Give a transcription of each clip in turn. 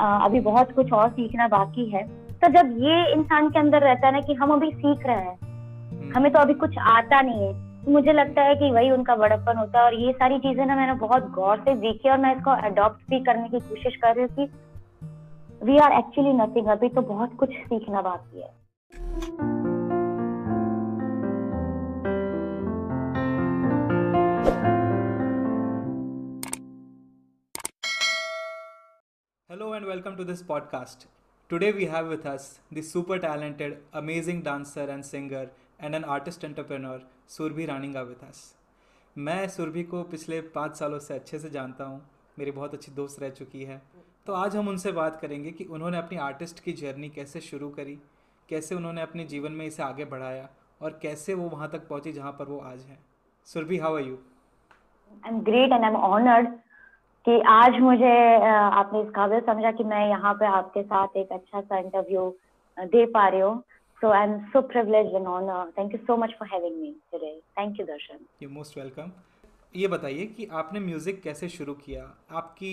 अभी बहुत कुछ और सीखना बाकी है। तो जब ये इंसान के अंदर रहता है ना कि हम अभी सीख रहे हैं हम्म। हमें तो अभी कुछ आता नहीं है। तो मुझे लगता है कि वही उनका बड़प्पन होता है और ये सारी चीज़ें ना मैंने बहुत गौर से देखी और मैं इसको अडॉप्ट भी करने की कोशिश कर रही हूँ कि वी आर एक्चुअली नथिंग अभी तो बहुत कुछ सीखना बाकी है। Hello and welcome to this podcast. Today we have with us the super talented, amazing dancer and singer and an artist entrepreneur Surabhi Raninga with us मैं सुरभि को पिछले पाँच सालों से अच्छे से जानता हूँ। मेरी बहुत अच्छी दोस्त रह चुकी है। तो आज हम उनसे बात करेंगे कि उन्होंने अपनी आर्टिस्ट की जर्नी कैसे शुरू करी कैसे उन्होंने अपने जीवन में इसे आगे बढ़ाया और कैसे वो वहाँ तक पहुँची जहाँ पर वो आज हैं। Surabhi how are you I am great and I am honoured कि आज मुझे आपने इस काबिल समझा कि मैं यहाँ पे आपके साथ एक अच्छा सा इंटरव्यू दे पा रही हूँ So I'm so privileged and honored. Thank you so much for having me today. Thank you, Darshan. You're most welcome. ये बताइए कि आपने म्यूज़िक कैसे शुरू किया आपकी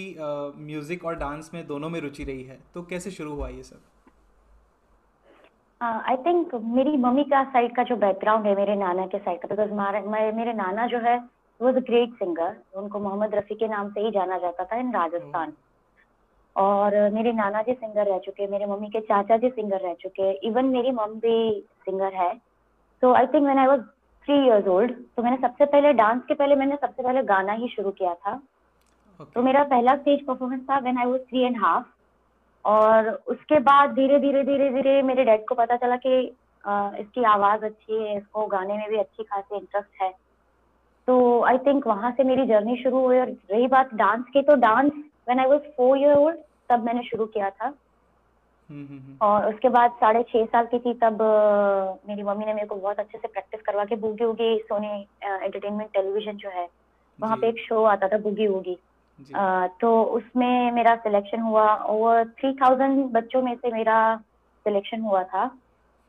म्यूज़िक और डांस में दोनों में रुचि रही है तो कैसे शुरू हुआ ये सब आई uh, थिंक मेरी मम्मी का साइड का जो बैकग्राउंड है मेरे नाना के साइड का बिकॉज़ मेरे नाना जो है वॉज़ अ ग्रेट सिंगर उनको मोहम्मद रफ़ी के नाम से ही जाना जाता था इन राजस्थान। और मेरे नाना जी सिंगर रह चुके मेरे मम्मी के चाचा जी सिंगर रह चुके इवन मेरी मम भी सिंगर है। तो आई थिंक मैंने I was three years old तो मैंने सबसे पहले डांस के पहले मैंने सबसे पहले गाना ही शुरू किया था। Okay. तो मेरा पहला स्टेज परफॉर्मेंस था when I was three and half और उसके बाद धीरे धीरे धीरे धीरे मेरे डैड को पता चला कि इसकी आवाज़ अच्छी है इसको गाने में भी अच्छी खासी इंटरेस्ट है। तो आई थिंक वहाँ से मेरी जर्नी शुरू हुई और रही बात डांस की। तो dance when I was four year old तब मैंने शुरू किया था। हम्म, हम्म, हम्म। और उसके बाद साढ़े छह साल की थी तब मेरी मम्मी ने मेरे को बहुत अच्छे से प्रैक्टिस करवा के बुगी उगी सोनी एंटरटेनमेंट टेलीविज़न जो है वहाँ पे एक शो आता था बुगी उगी तो उसमें मेरा सिलेक्शन हुआ। ओवर थ्री थाउज़ेंड बच्चों में से मेरा सिलेक्शन हुआ था।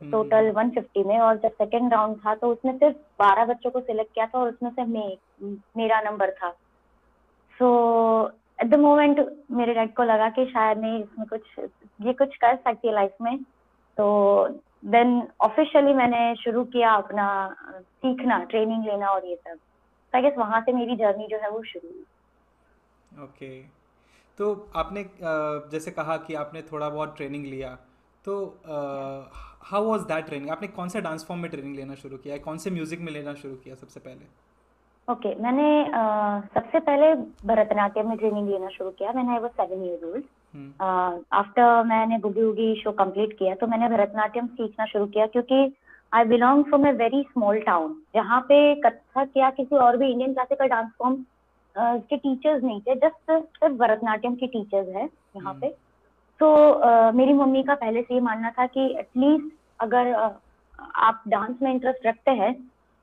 टोटल वन फिफ्टी में और जब सेकेंड राउंड था तो उसमें सिर्फ़ बारह बच्चों को सिलेक्ट किया था और उसमें से मे, मेरा नंबर था। So so, at the moment मेरे डैड को लगा कि शायद नहीं इसमें कुछ ये कुछ कर सकती है लाइफ में। तो देन ऑफिशियली मैंने शुरू किया अपना सीखना ट्रेनिंग लेना और ये सब। तो आई गेस वहाँ से मेरी जर्नी जो है वो शुरू हुई। Okay okay. तो आपने जैसे कहा कि आपने थोड़ा बहुत ट्रेनिंग लिया तो हाउ वाज दैट ट्रेनिंग आपने कौन से डांस फॉर्म में ट्रेनिंग लेना शुरू किया? कौन से म्यूज़िक में लेना शुरू किया सबसे पहले? ओके okay, मैंने uh, सबसे पहले भरतनाट्यम में ट्रेनिंग लेना शुरू किया मैंने I was seven years old after मैंने बुगी उगी शो कंप्लीट किया तो मैंने भरतनाट्यम सीखना शुरू किया क्योंकि I belong from a very small town जहाँ पे कथक या किसी और भी इंडियन क्लासिकल डांस फॉर्म के टीचर्स नहीं थे जस्ट सिर्फ़ भरतनाट्यम के टीचर्स है यहाँ hmm. पे। तो uh, मेरी मम्मी का पहले से ये मानना था कि एटलीस्ट अगर uh, आप डांस में इंटरेस्ट रखते हैं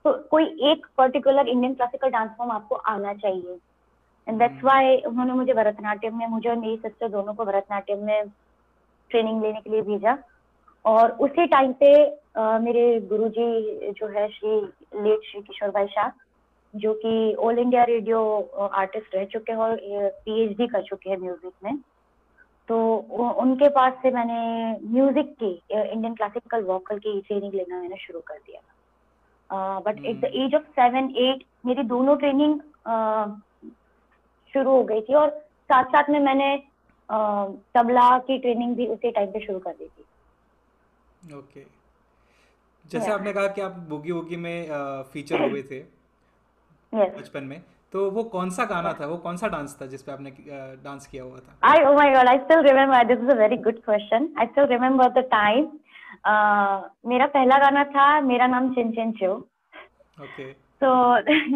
तो कोई एक particular Indian classical dance form आपको आना चाहिए। एंड दैट्स व्हाई उन्होंने मुझे भरतनाट्यम में मुझे और मेरी सिस्टर दोनों को भरतनाट्यम में ट्रेनिंग लेने के लिए भेजा। और उसी टाइम पे uh, मेरे गुरुजी जो है श्री लेट श्री किशोर भाई शाह जो कि ऑल इंडिया रेडियो आर्टिस्ट रह चुके हैं और पीएचडी कर चुके हैं म्यूज़िक में। तो उनके पास से मैंने म्यूज़िक की इंडियन क्लासिकल वोकल की ट्रेनिंग लेना मैंने शुरू कर दिया but at the age of seven eight मेरी दोनों ट्रेनिंग uh, शुरू हो गई थी और साथ साथ में मैंने uh, तबला की ट्रेनिंग भी उसी टाइम पे शुरू कर दी थी। Okay okay. जैसे आपने कहा कि आप बुगी वुगी में फीचर हुए थे बचपन में तो वो कौन सा गाना था? वो कौन सा डांस था जिसपे आपने डांस किया हुआ था? I oh my god I still remember this is a very good question I still remember the time मेरा पहला गाना था मेरा नाम चिन चिन चो तो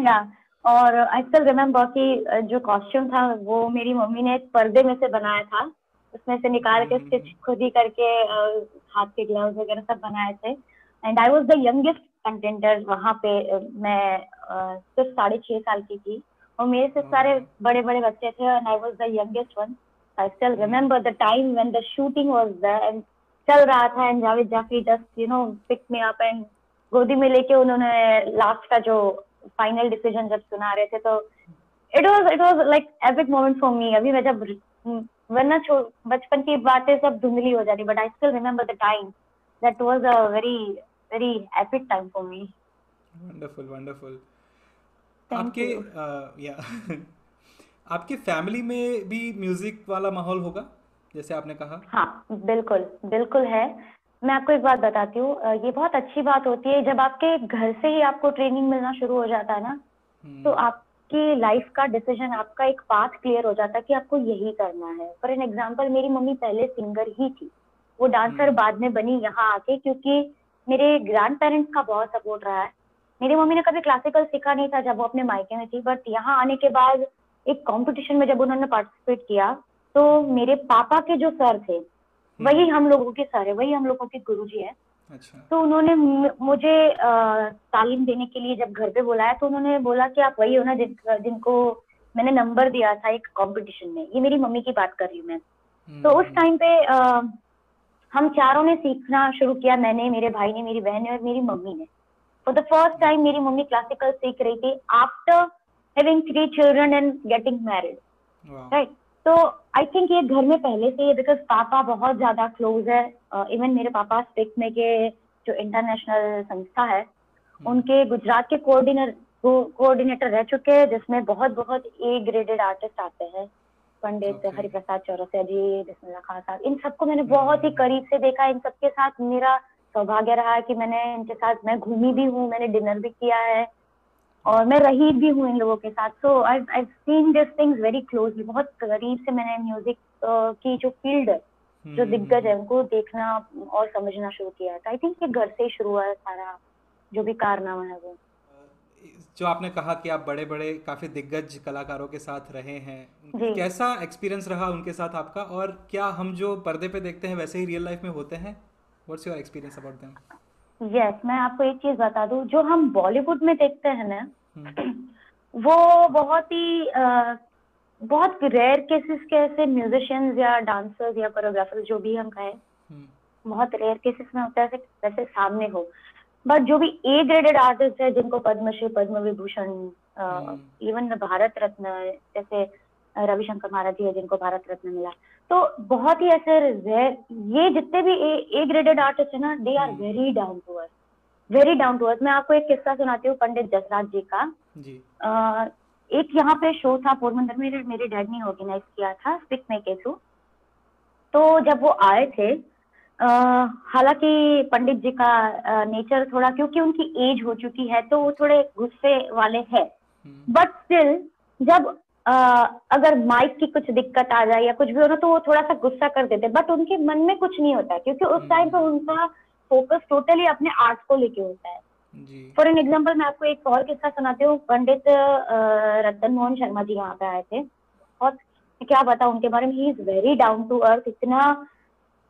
या और आई स्टिल रिमेम्बर कि जो कॉस्ट्यूम था वो मेरी मम्मी ने पर्दे में से बनाया था। उसमें से निकाल के स्टिच हम्म। खुद ही करके हाथ के ग्लव्स वगैरह सब बनाए थे। And I was the youngest contender वहाँ पे मैं सिर्फ़ साढ़े छह साल की थी। और मेरे से सारे बड़े बड़े बच्चे थे and I was the youngest one I still remember the time when the shooting was there and चल रहा था and Javed Jaffrey just you know pick me up and गोदी में लेके उन्होंने लास्ट का जो फाइनल डिसीज़न जब सुना रहे थे तो it was it was like epic moment for me अभी मैं जब वरना बचपन की बातें सब धुंधली हो जाती but I still remember the time that was a very very epic time for me wonderful wonderful आपके या आपके फैमिली में भी म्यूज़िक वाला माहौल होगा? जैसे आपने कहा। हाँ बिल्कुल बिल्कुल है। मैं आपको एक बात बताती हूँ ये बहुत अच्छी बात होती है। जब आपके घर से ही आपको ट्रेनिंग मिलना शुरू हो जाता है ना तो हम्म। आपकी लाइफ का डिसीज़न आपका एक पाथ क्लियर हो जाता है कि आपको यही करना है। फॉर एन एग्ज़ाम्पल मेरी मम्मी पहले सिंगर ही थी। वो डांसर हम्म। बाद में बनी यहाँ आके क्योंकि मेरे ग्रैंड पेरेंट्स का बहुत सपोर्ट रहा है। मेरी मम्मी ने कभी क्लासिकल सीखा नहीं था जब वो अपने मायके में थी बट यहाँ आने के बाद एक कंपटीशन में जब उन्होंने पार्टिसिपेट किया तो मेरे पापा के जो सर थे हम्म। वही हम लोगों के सर है वही हम लोगों के गुरु जी है। अच्छा। तो उन्होंने मुझे तालीम देने के लिए जब घर पे बुलाया तो उन्होंने बोला कि आप वही हो ना जिन, जिनको मैंने नंबर दिया था एक कंपटीशन में। ये मेरी मम्मी की बात कर रही हूँ मैं। तो उस टाइम पे आ, हम चारों ने सीखना शुरू किया मैंने मेरे भाई ने मेरी बहन ने और मेरी मम्मी ने। फॉर द फ़र्स्ट टाइम मेरी मम्मी क्लासिकल सीख रही थी after having three children and getting married right तो आई थिंक ये घर में पहले से ही बिकॉज़ पापा बहुत ज़्यादा क्लोज है इवन uh, मेरे पापा स्पिक में के जो इंटरनेशनल संस्था है hmm. उनके गुजरात के कोऑर्डिनेटर कोऑर्डिनेटर रह चुके हैं जिसमें बहुत बहुत ए ग्रेडेड आर्टिस्ट आते हैं पंडित okay. हरिप्रसाद चौरसिया जी बिस्मिल्ला खान साहब इन सबको मैंने hmm. बहुत ही करीब से देखा इन सबके साथ मेरा सौभाग्य रहा है कि मैंने इनके साथ मैं घूमी भी हूँ मैंने डिनर भी किया है और मैं रही भी हूँ इन लोगों के साथ। So I I seen this things very closely बहुत करीब से मैंने म्यूज़िक uh, की जो फ़ील्ड है जो हम्म, दिग्गज है हम्म, उनको देखना और समझना शुरू किया था आई थिंक ये घर से ही शुरू हुआ है सारा जो भी कारनामा है वो। जो आपने कहा कि आप बड़े बड़े काफ़ी दिग्गज कलाकारों के साथ रहे हैं कैसा एक्सपीरियंस रहा उनके साथ आपका? और क्या हम जो पर्दे पे देखते हैं वैसे ही रियल लाइफ में होते हैं? What's your experience about them yes मैं आपको एक चीज़ बता दूँ जो हम बॉलीवुड में देखते हैं ना हम्म। वो बहुत ही आ, बहुत रेयर केसेस के ऐसे म्यूजिशियंस या डांसर्स या कोरियोग्राफर्स जो भी हम कहें हम्म। बहुत रेयर केसेस में होता है वैसे सामने हो बट जो भी ए ग्रेडेड आर्टिस्ट है जिनको पद्मश्री पद्म विभूषण इवन हम्म। भारत रत्न जैसे रविशंकर महाराज जी है जिनको भारत रत्न मिला तो बहुत ही ऐसे ये जितने भी ए ग्रेडेड आर्टिस्ट है ना they are very down to earth very down to earth मैं आपको एक किस्सा सुनाती हूँ पंडित जसराज जी का। जी. आ, एक यहाँ पे शो था पोरबंदर में मेरे डैड ने ऑर्गेनाइज किया था स्पिक में के थ्रू तो जब वो आए थे हालाँकि पंडित जी का नेचर थोड़ा क्योंकि उनकी एज हो चुकी है तो वो थोड़े गुस्से वाले हैं। But hmm. स्टिल जब आ, अगर माइक की कुछ दिक्कत आ जाए या कुछ भी हो ना तो वो थोड़ा सा गुस्सा कर देते बट उनके मन में कुछ नहीं होता क्योंकि उस टाइम हम्म। पर उनका फोकस टोटली अपने आर्ट को लेके होता है। फॉर एन एग्ज़ाम्पल मैं आपको एक और किस्सा सुनाती हूँ। पंडित रतन मोहन शर्मा जी यहाँ पे आए थे। और क्या बता उनके बारे में? He is very down to earth इतना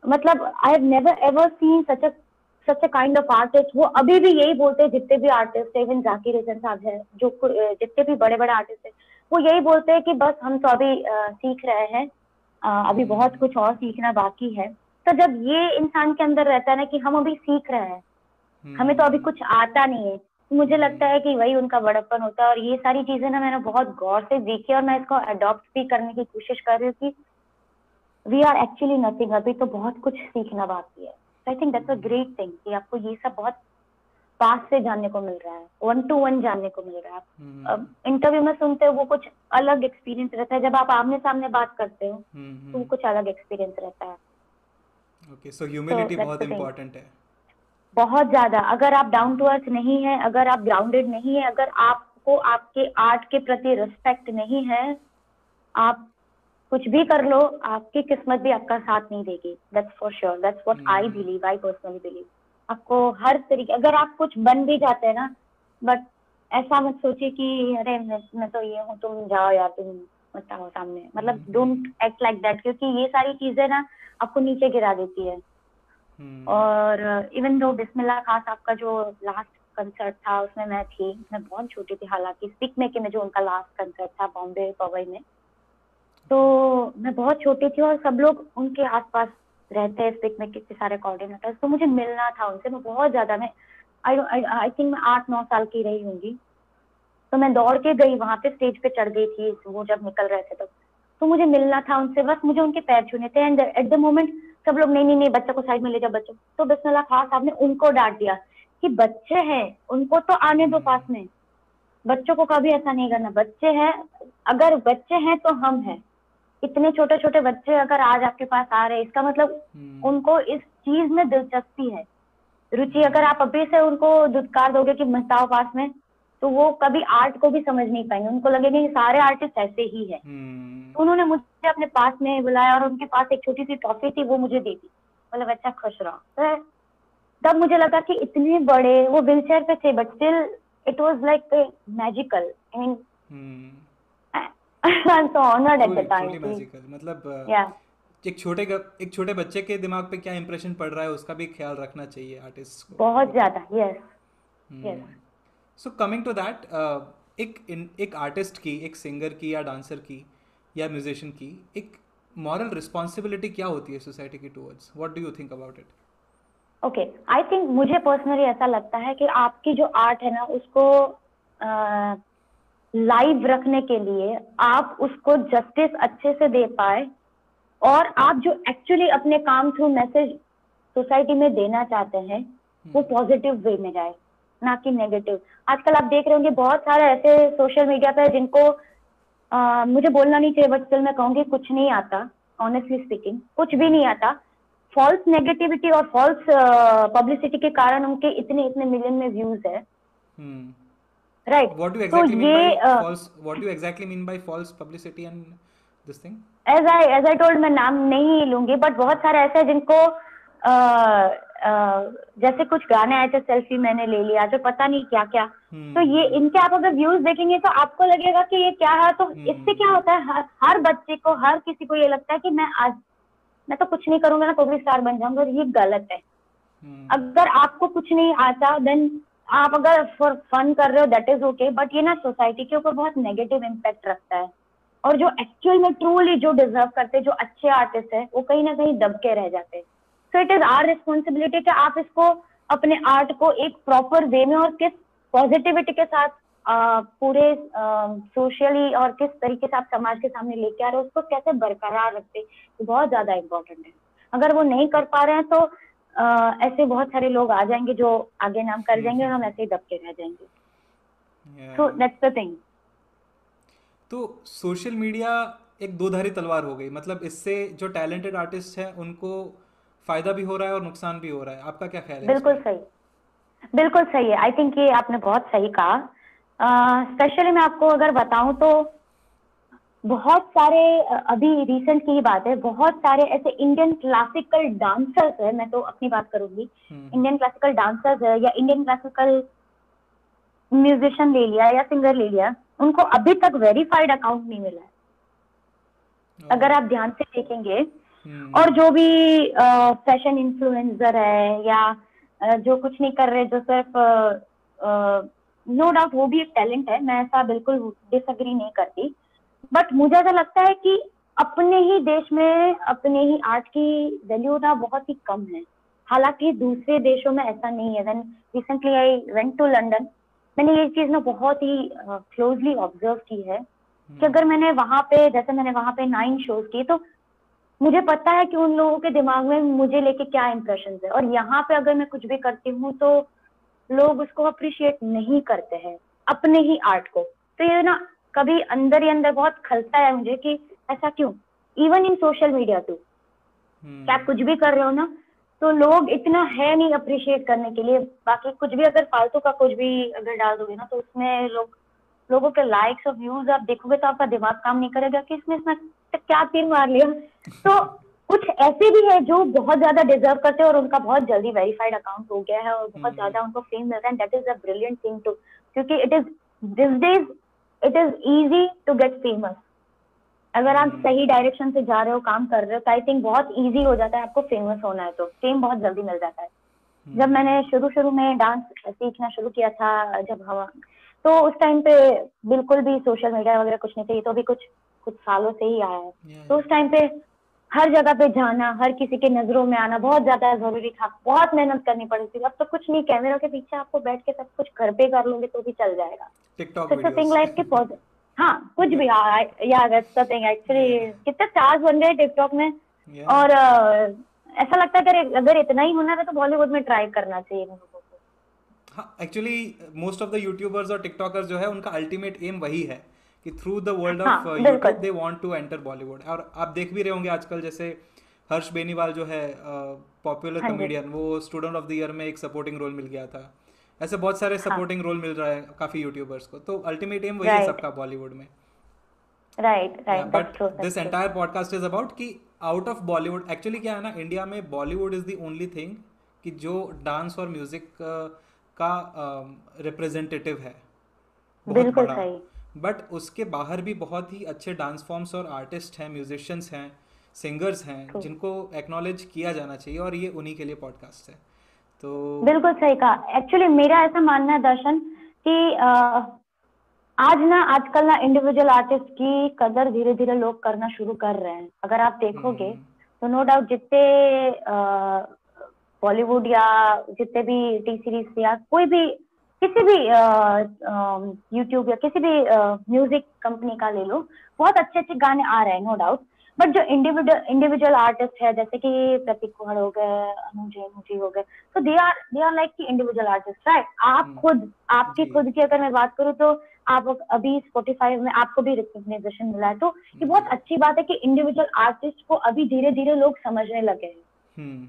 मतलब I have never ever seen such a such a kind of artist वो अभी भी यही बोलते हैं जितने भी आर्टिस्ट है इवन जाकिर हसन साहब है जो जितने भी बड़े बड़े आर्टिस्ट है वो यही बोलते हैं कि बस हम तो अभी सीख रहे हैं। अभी बहुत कुछ और सीखना बाकी है। तो जब ये इंसान के अंदर रहता है ना कि हम अभी सीख रहे हैं हम्म। हमें तो अभी कुछ आता नहीं है। मुझे लगता है कि वही उनका बड़प्पन होता है और ये सारी चीज़ें ना मैंने बहुत गौर से देखी और मैं इसको अडॉप्ट भी करने की कोशिश कर रही हूँ कि वी आर एक्चुअली नथिंग अभी तो बहुत कुछ सीखना बाकी है। I think that's a great thing कि आपको ये सब बहुत पास से जानने को मिल रहा है वन टू वन जानने को मिल रहा है। हम्म। अब इंटरव्यू में सुनते हो वो कुछ अलग एक्सपीरियंस रहता है जब आप आमने सामने बात करते हो हम्म, तो वो कुछ अलग एक्सपीरियंस रहता है। ओके सो ह्यूमिलिटी बहुत इंपॉर्टेंट है। बहुत ज़्यादा। अगर आप डाउन टू अर्थ नहीं है अगर आप ग्राउंडेड नहीं है अगर आपको आपके आर्ट के प्रति रिस्पेक्ट नहीं है आप कुछ भी कर लो आपकी किस्मत भी आपका साथ नहीं देगी। That's for sure that's what I believe I personally believe आपको हर तरीके अगर आप कुछ बन भी जाते हैं ना बट ऐसा मत सोचिए कि अरे मैं, मैं तो ये हूँ तुम जाओ यार तुम मत आओ सामने। मतलब डोंट एक्ट लाइक दैट क्योंकि ये सारी चीज़ें ना आपको नीचे गिरा देती है। hmm. और इवन दो बिस्मिल्ला खास आपका जो लास्ट कंसर्ट था उसमें मैं थी मैं बहुत छोटी थी हालाँकि स्पिक में के में जो उनका लास्ट कंसर्ट था बॉम्बे पवई में तो मैं बहुत छोटी थी और सब लोग उनके आसपास रहते हैं स्पिक में कितने सारे कोऑर्डिनेटर्स तो मुझे मिलना था उनसे, मैं बहुत ज़्यादा, मैं आई आई थिंक मैं आठ, नौ साल की रही होंगी। तो मैं दौड़ के गई, वहाँ पे स्टेज पे चढ़ गई थी, वो जब निकल रहे थे तो। तो मुझे मिलना था उनसे, बस मुझे उनके पैर छूने थे एंड एट द मोमेंट सब लोग, नहीं नहीं नहीं, बच्चों को साइड में ले जाओ, बच्चों। तो बिस्मिल्लाह खान साहब ने उनको डांट दिया कि बच्चे हैं, उनको तो आने दो पास में। बच्चों को कभी ऐसा नहीं करना, बच्चे हैं, अगर बच्चे हैं तो हम हैं। इतने छोटे छोटे बच्चे अगर आज आपके पास आ रहे हैं इसका मतलब हम्म, उनको इस चीज़ में दिलचस्पी है। रुचि अगर आप अभी से उनको दुत्कार दोगे कि मत पास में तो वो कभी आर्ट को भी समझ नहीं पाएँगे। उनको लगेगा कि सारे आर्टिस्ट ऐसे ही है। हम्म, तो उन्होंने मुझे अपने पास में बुलाया और उनके पास एक छोटी सी ट्रॉफी थी वो मुझे दे दी। मतलब अच्छा खुश रहो। तो तब मुझे लगा कि इतने बड़े वो व्हील चेयर पे थे but still it was like magical I mean magical. मतलब या एक छोटे एक छोटे बच्चे के दिमाग पे क्या इंप्रेशन पड़ रहा है उसका भी ख्याल रखना चाहिए आर्टिस्ट को। बहुत ज़्यादा yes. So coming to that एक इन, एक आर्टिस्ट की एक सिंगर की या डांसर की या म्यूजिशियन की एक मॉरल रिस्पॉन्सिबिलिटी क्या होती है सोसाइटी की towards what do you think about it okay I think मुझे पर्सनली ऐसा लगता है कि आपकी जो आर्ट है ना उसको लाइव रखने के लिए आप उसको जस्टिस अच्छे से दे पाए और आप जो एक्चुअली अपने काम थ्रू मैसेज सोसाइटी में देना चाहते हैं वो पॉजिटिव वे में जाए ना कि नेगेटिव आजकल आप देख रहे होंगे बहुत सारे ऐसे सोशल मीडिया पर जिनको अ, मुझे बोलना नहीं चाहिए बट स्टिल मैं कहूँगी कुछ नहीं आता ऑनेस्टली स्पीकिंग कुछ भी नहीं आता। फॉल्स नेगेटिविटी और फॉल्स पब्लिसिटी के कारण उनके इतने इतने मिलियन में व्यूज़ है। राइट व्हाट डू तो एग्जैक्टली मीन ये by false what do exactly mean by false publicity and this thing as I as I told मैं नाम नहीं लूँगी बट बहुत सारे ऐसे हैं जिनको अ, अ, जैसे कुछ गाने आए थे सेल्फी मैंने ले लिया जो पता नहीं क्या क्या। तो ये इनके आप अगर व्यूज़ देखेंगे तो आपको लगेगा कि ये क्या है तो हम्म। इससे क्या होता है? हर, हर बच्चे को हर किसी को ये लगता है कि मैं आज मैं तो कुछ नहीं करूँगा ना भी स्टार बन जाऊँगा ये गलत है। अगर आपको कुछ नहीं आता देन आप अगर फॉर फन कर रहे हो दैट इज़ ओके बट ये ना सोसाइटी के ऊपर बहुत नेगेटिव इम्पैक्ट रखता है। और जो एक्चुअल में ट्रूली जो डिजर्व करते जो अच्छे आर्टिस्ट है वो कहीं ना कहीं दबके रह जाते so it is our responsibility कि आप इसको अपने आर्ट को एक प्रॉपर वे में और किस पॉजिटिविटी के साथ आ, पूरे सोशली और किस तरीके से आप समाज के सामने लेके आ रहे हो उसको कैसे बरकरार रखते बहुत ज़्यादा इम्पोर्टेंट है। अगर वो नहीं कर पा रहे हैं तो ऐसे बहुत सारे लोग आ जाएँगे जो आगे नाम कर जाएँगे और हम ऐसे ही दबके रह जाएँगे। सो दैट्स द थिंग तो सोशल मीडिया एक दो धारी तलवार हो गई। मतलब इससे जो टैलेंटेड आर्टिस्ट हैं उनको फ़ायदा भी हो रहा है और नुकसान भी हो रहा है। आपका क्या ख्याल है बिल्कुल सही। बिल्कुल सही है। आई थिंक ये आपने बहुत सही कहा। स्पेशली uh, मैं आपको अगर बताऊँ तो बहुत सारे अभी रिसेंट की ही बात है बहुत सारे ऐसे इंडियन क्लासिकल डांसर्स है मैं तो अपनी बात करूँगी। इंडियन क्लासिकल डांसर्स है या इंडियन क्लासिकल म्यूजिशियन ले लिया या सिंगर ले लिया उनको अभी तक वेरीफाइड अकाउंट नहीं मिला है। अगर आप ध्यान से देखेंगे हम्म, और जो भी फ़ैशन इन्फ्लुएंसर है या जो कुछ नहीं कर रहे जो सिर्फ़ नो डाउट वो भी एक टैलेंट है मैं ऐसा बिल्कुल डिसअग्री नहीं करती। बट मुझे ऐसा लगता है कि अपने ही देश में अपने ही आर्ट की वैल्यू ना बहुत ही कम है। हालाँकि दूसरे देशों में ऐसा नहीं है। Then recently I went to London मैंने ये चीज़ ना बहुत ही क्लोजली ऑब्ज़र्व की है कि अगर मैंने वहाँ पे जैसे मैंने वहाँ पे नाइन शोज़ किए तो मुझे पता है कि उन लोगों के दिमाग में मुझे लेके क्या इम्प्रेशन है। और यहाँ पे अगर मैं कुछ भी करती हूँ तो लोग उसको अप्रिशिएट नहीं करते हैं अपने ही आर्ट को। तो ये ना कभी अंदर ही अंदर बहुत खलता है मुझे कि ऐसा क्यों? Even in social media to hmm, कि आप कुछ भी कर रहे हो ना तो लोग इतना है नहीं अप्रिशिएट करने के लिए। बाकी कुछ भी अगर फालतू का कुछ भी अगर डाल दोगे ना तो उसमें लोग लोगों के लाइक्स और व्यूज़ आप देखोगे तो आपका दिमाग काम नहीं करेगा कि इसमें इसमें क्या तीर मार लिया। तो कुछ ऐसे भी है जो बहुत ज़्यादा डिजर्व करते हैं और उनका बहुत जल्दी वेरीफाइड अकाउंट हो गया है और बहुत हम्म। ज़्यादा उनको फेम मिल रहा है। That is a brilliant thing to क्योंकि it is this days it is easy to get famous अगर आप हम्म। सही डायरेक्शन से जा रहे हो काम कर रहे हो तो आई थिंक बहुत इजी हो जाता है आपको फ़ेमस होना है तो। फेम बहुत जल्दी मिल जाता है। हम्म, जब मैंने शुरू शुरू में डांस सीखना शुरू किया था जब हवा तो उस टाइम पे बिल्कुल भी सोशल मीडिया वगैरह कुछ नहीं था ये तो अभी कुछ कुछ सालों से ही आया है। Yeah, तो उस टाइम पे हर जगह पे जाना हर किसी के नज़रों में आना बहुत ज़्यादा ज़रूरी था। बहुत मेहनत करनी पड़ी थी। अब तो कुछ नहीं कैमरा के पीछे आपको बैठ के सब कुछ घर पे कर लोगे तो भी चल जाएगा। Thing videos. लाइक के हाँ कुछ भी या दैट्स द थिंग एक्चुअली कितने स्टार्स बन गए टिकटॉक में। Yeah. और ऐसा लगता है अगर अगर इतना ही होना है तो बॉलीवुड में ट्राई करना चाहिए actually most of the YouTubers और टिकटॉकर्स जो है उनका अल्टीमेट एम वही है। कि थ्रू द वर्ल्ड हाँ, of YouTube they want to enter Bollywood और आप देख भी रहे होंगे आजकल जैसे हर्ष बेनीवाल जो है पॉपुलर हाँ कॉमेडियन वो स्टूडेंट ऑफ़ द ईयर में एक सपोर्टिंग रोल मिल गया था। ऐसे बहुत सारे हाँ। सपोर्टिंग रोल मिल रहा है काफ़ी यूट्यूबर्स को। तो अल्टीमेट एम वही है सबका बॉलीवुड में। Right right but this entire podcast is about कि आउट ऑफ़ बॉलीवुड एक्चुअली क्या है ना इंडिया में Bollywood is the only thing कि जो डांस और म्यूज़िक का रिप्रेजेंटेटिव है। बहुत बिल्कुल बड़ा। सही। बट उसके बाहर भी बहुत ही अच्छे डांस फॉर्म्स और आर्टिस्ट हैं म्यूजिशियंस हैं सिंगर्स हैं. जिनको एक्नॉलेज किया जाना चाहिए और ये उन्हीं के लिए पॉडकास्ट है। तो बिल्कुल सही कहा। एक्चुअली मेरा ऐसा मानना है दर्शन कि आज ना आजकल ना इंडिविजुअल आर्टिस्ट की कदर धीरे धीरे लोग करना शुरू कर रहे हैं। अगर आप देखोगे हम्म, तो नो डाउट जितने बॉलीवुड या जितने भी टी सीरीज़ या कोई भी किसी भी यूट्यूब या किसी भी म्यूज़िक कंपनी का ले लो बहुत अच्छे अच्छे गाने आ रहे हैं नो डाउट बट जो इंडिविजुअल इंडिविजुअल आर्टिस्ट है जैसे कि प्रतीक कुहर हो गए अनु जैन जी हो गए तो they are they are like की इंडिविजुअल आर्टिस्ट राइट आप हम्म, खुद आपकी खुद की अगर मैं बात करूँ तो आप अभी स्पॉटिफाई में आपको भी रिकग्नाइजेशन मिला है तो ये बहुत अच्छी बात है कि इंडिविजुअल आर्टिस्ट को अभी धीरे धीरे लोग समझने लगे हैं। हम्म,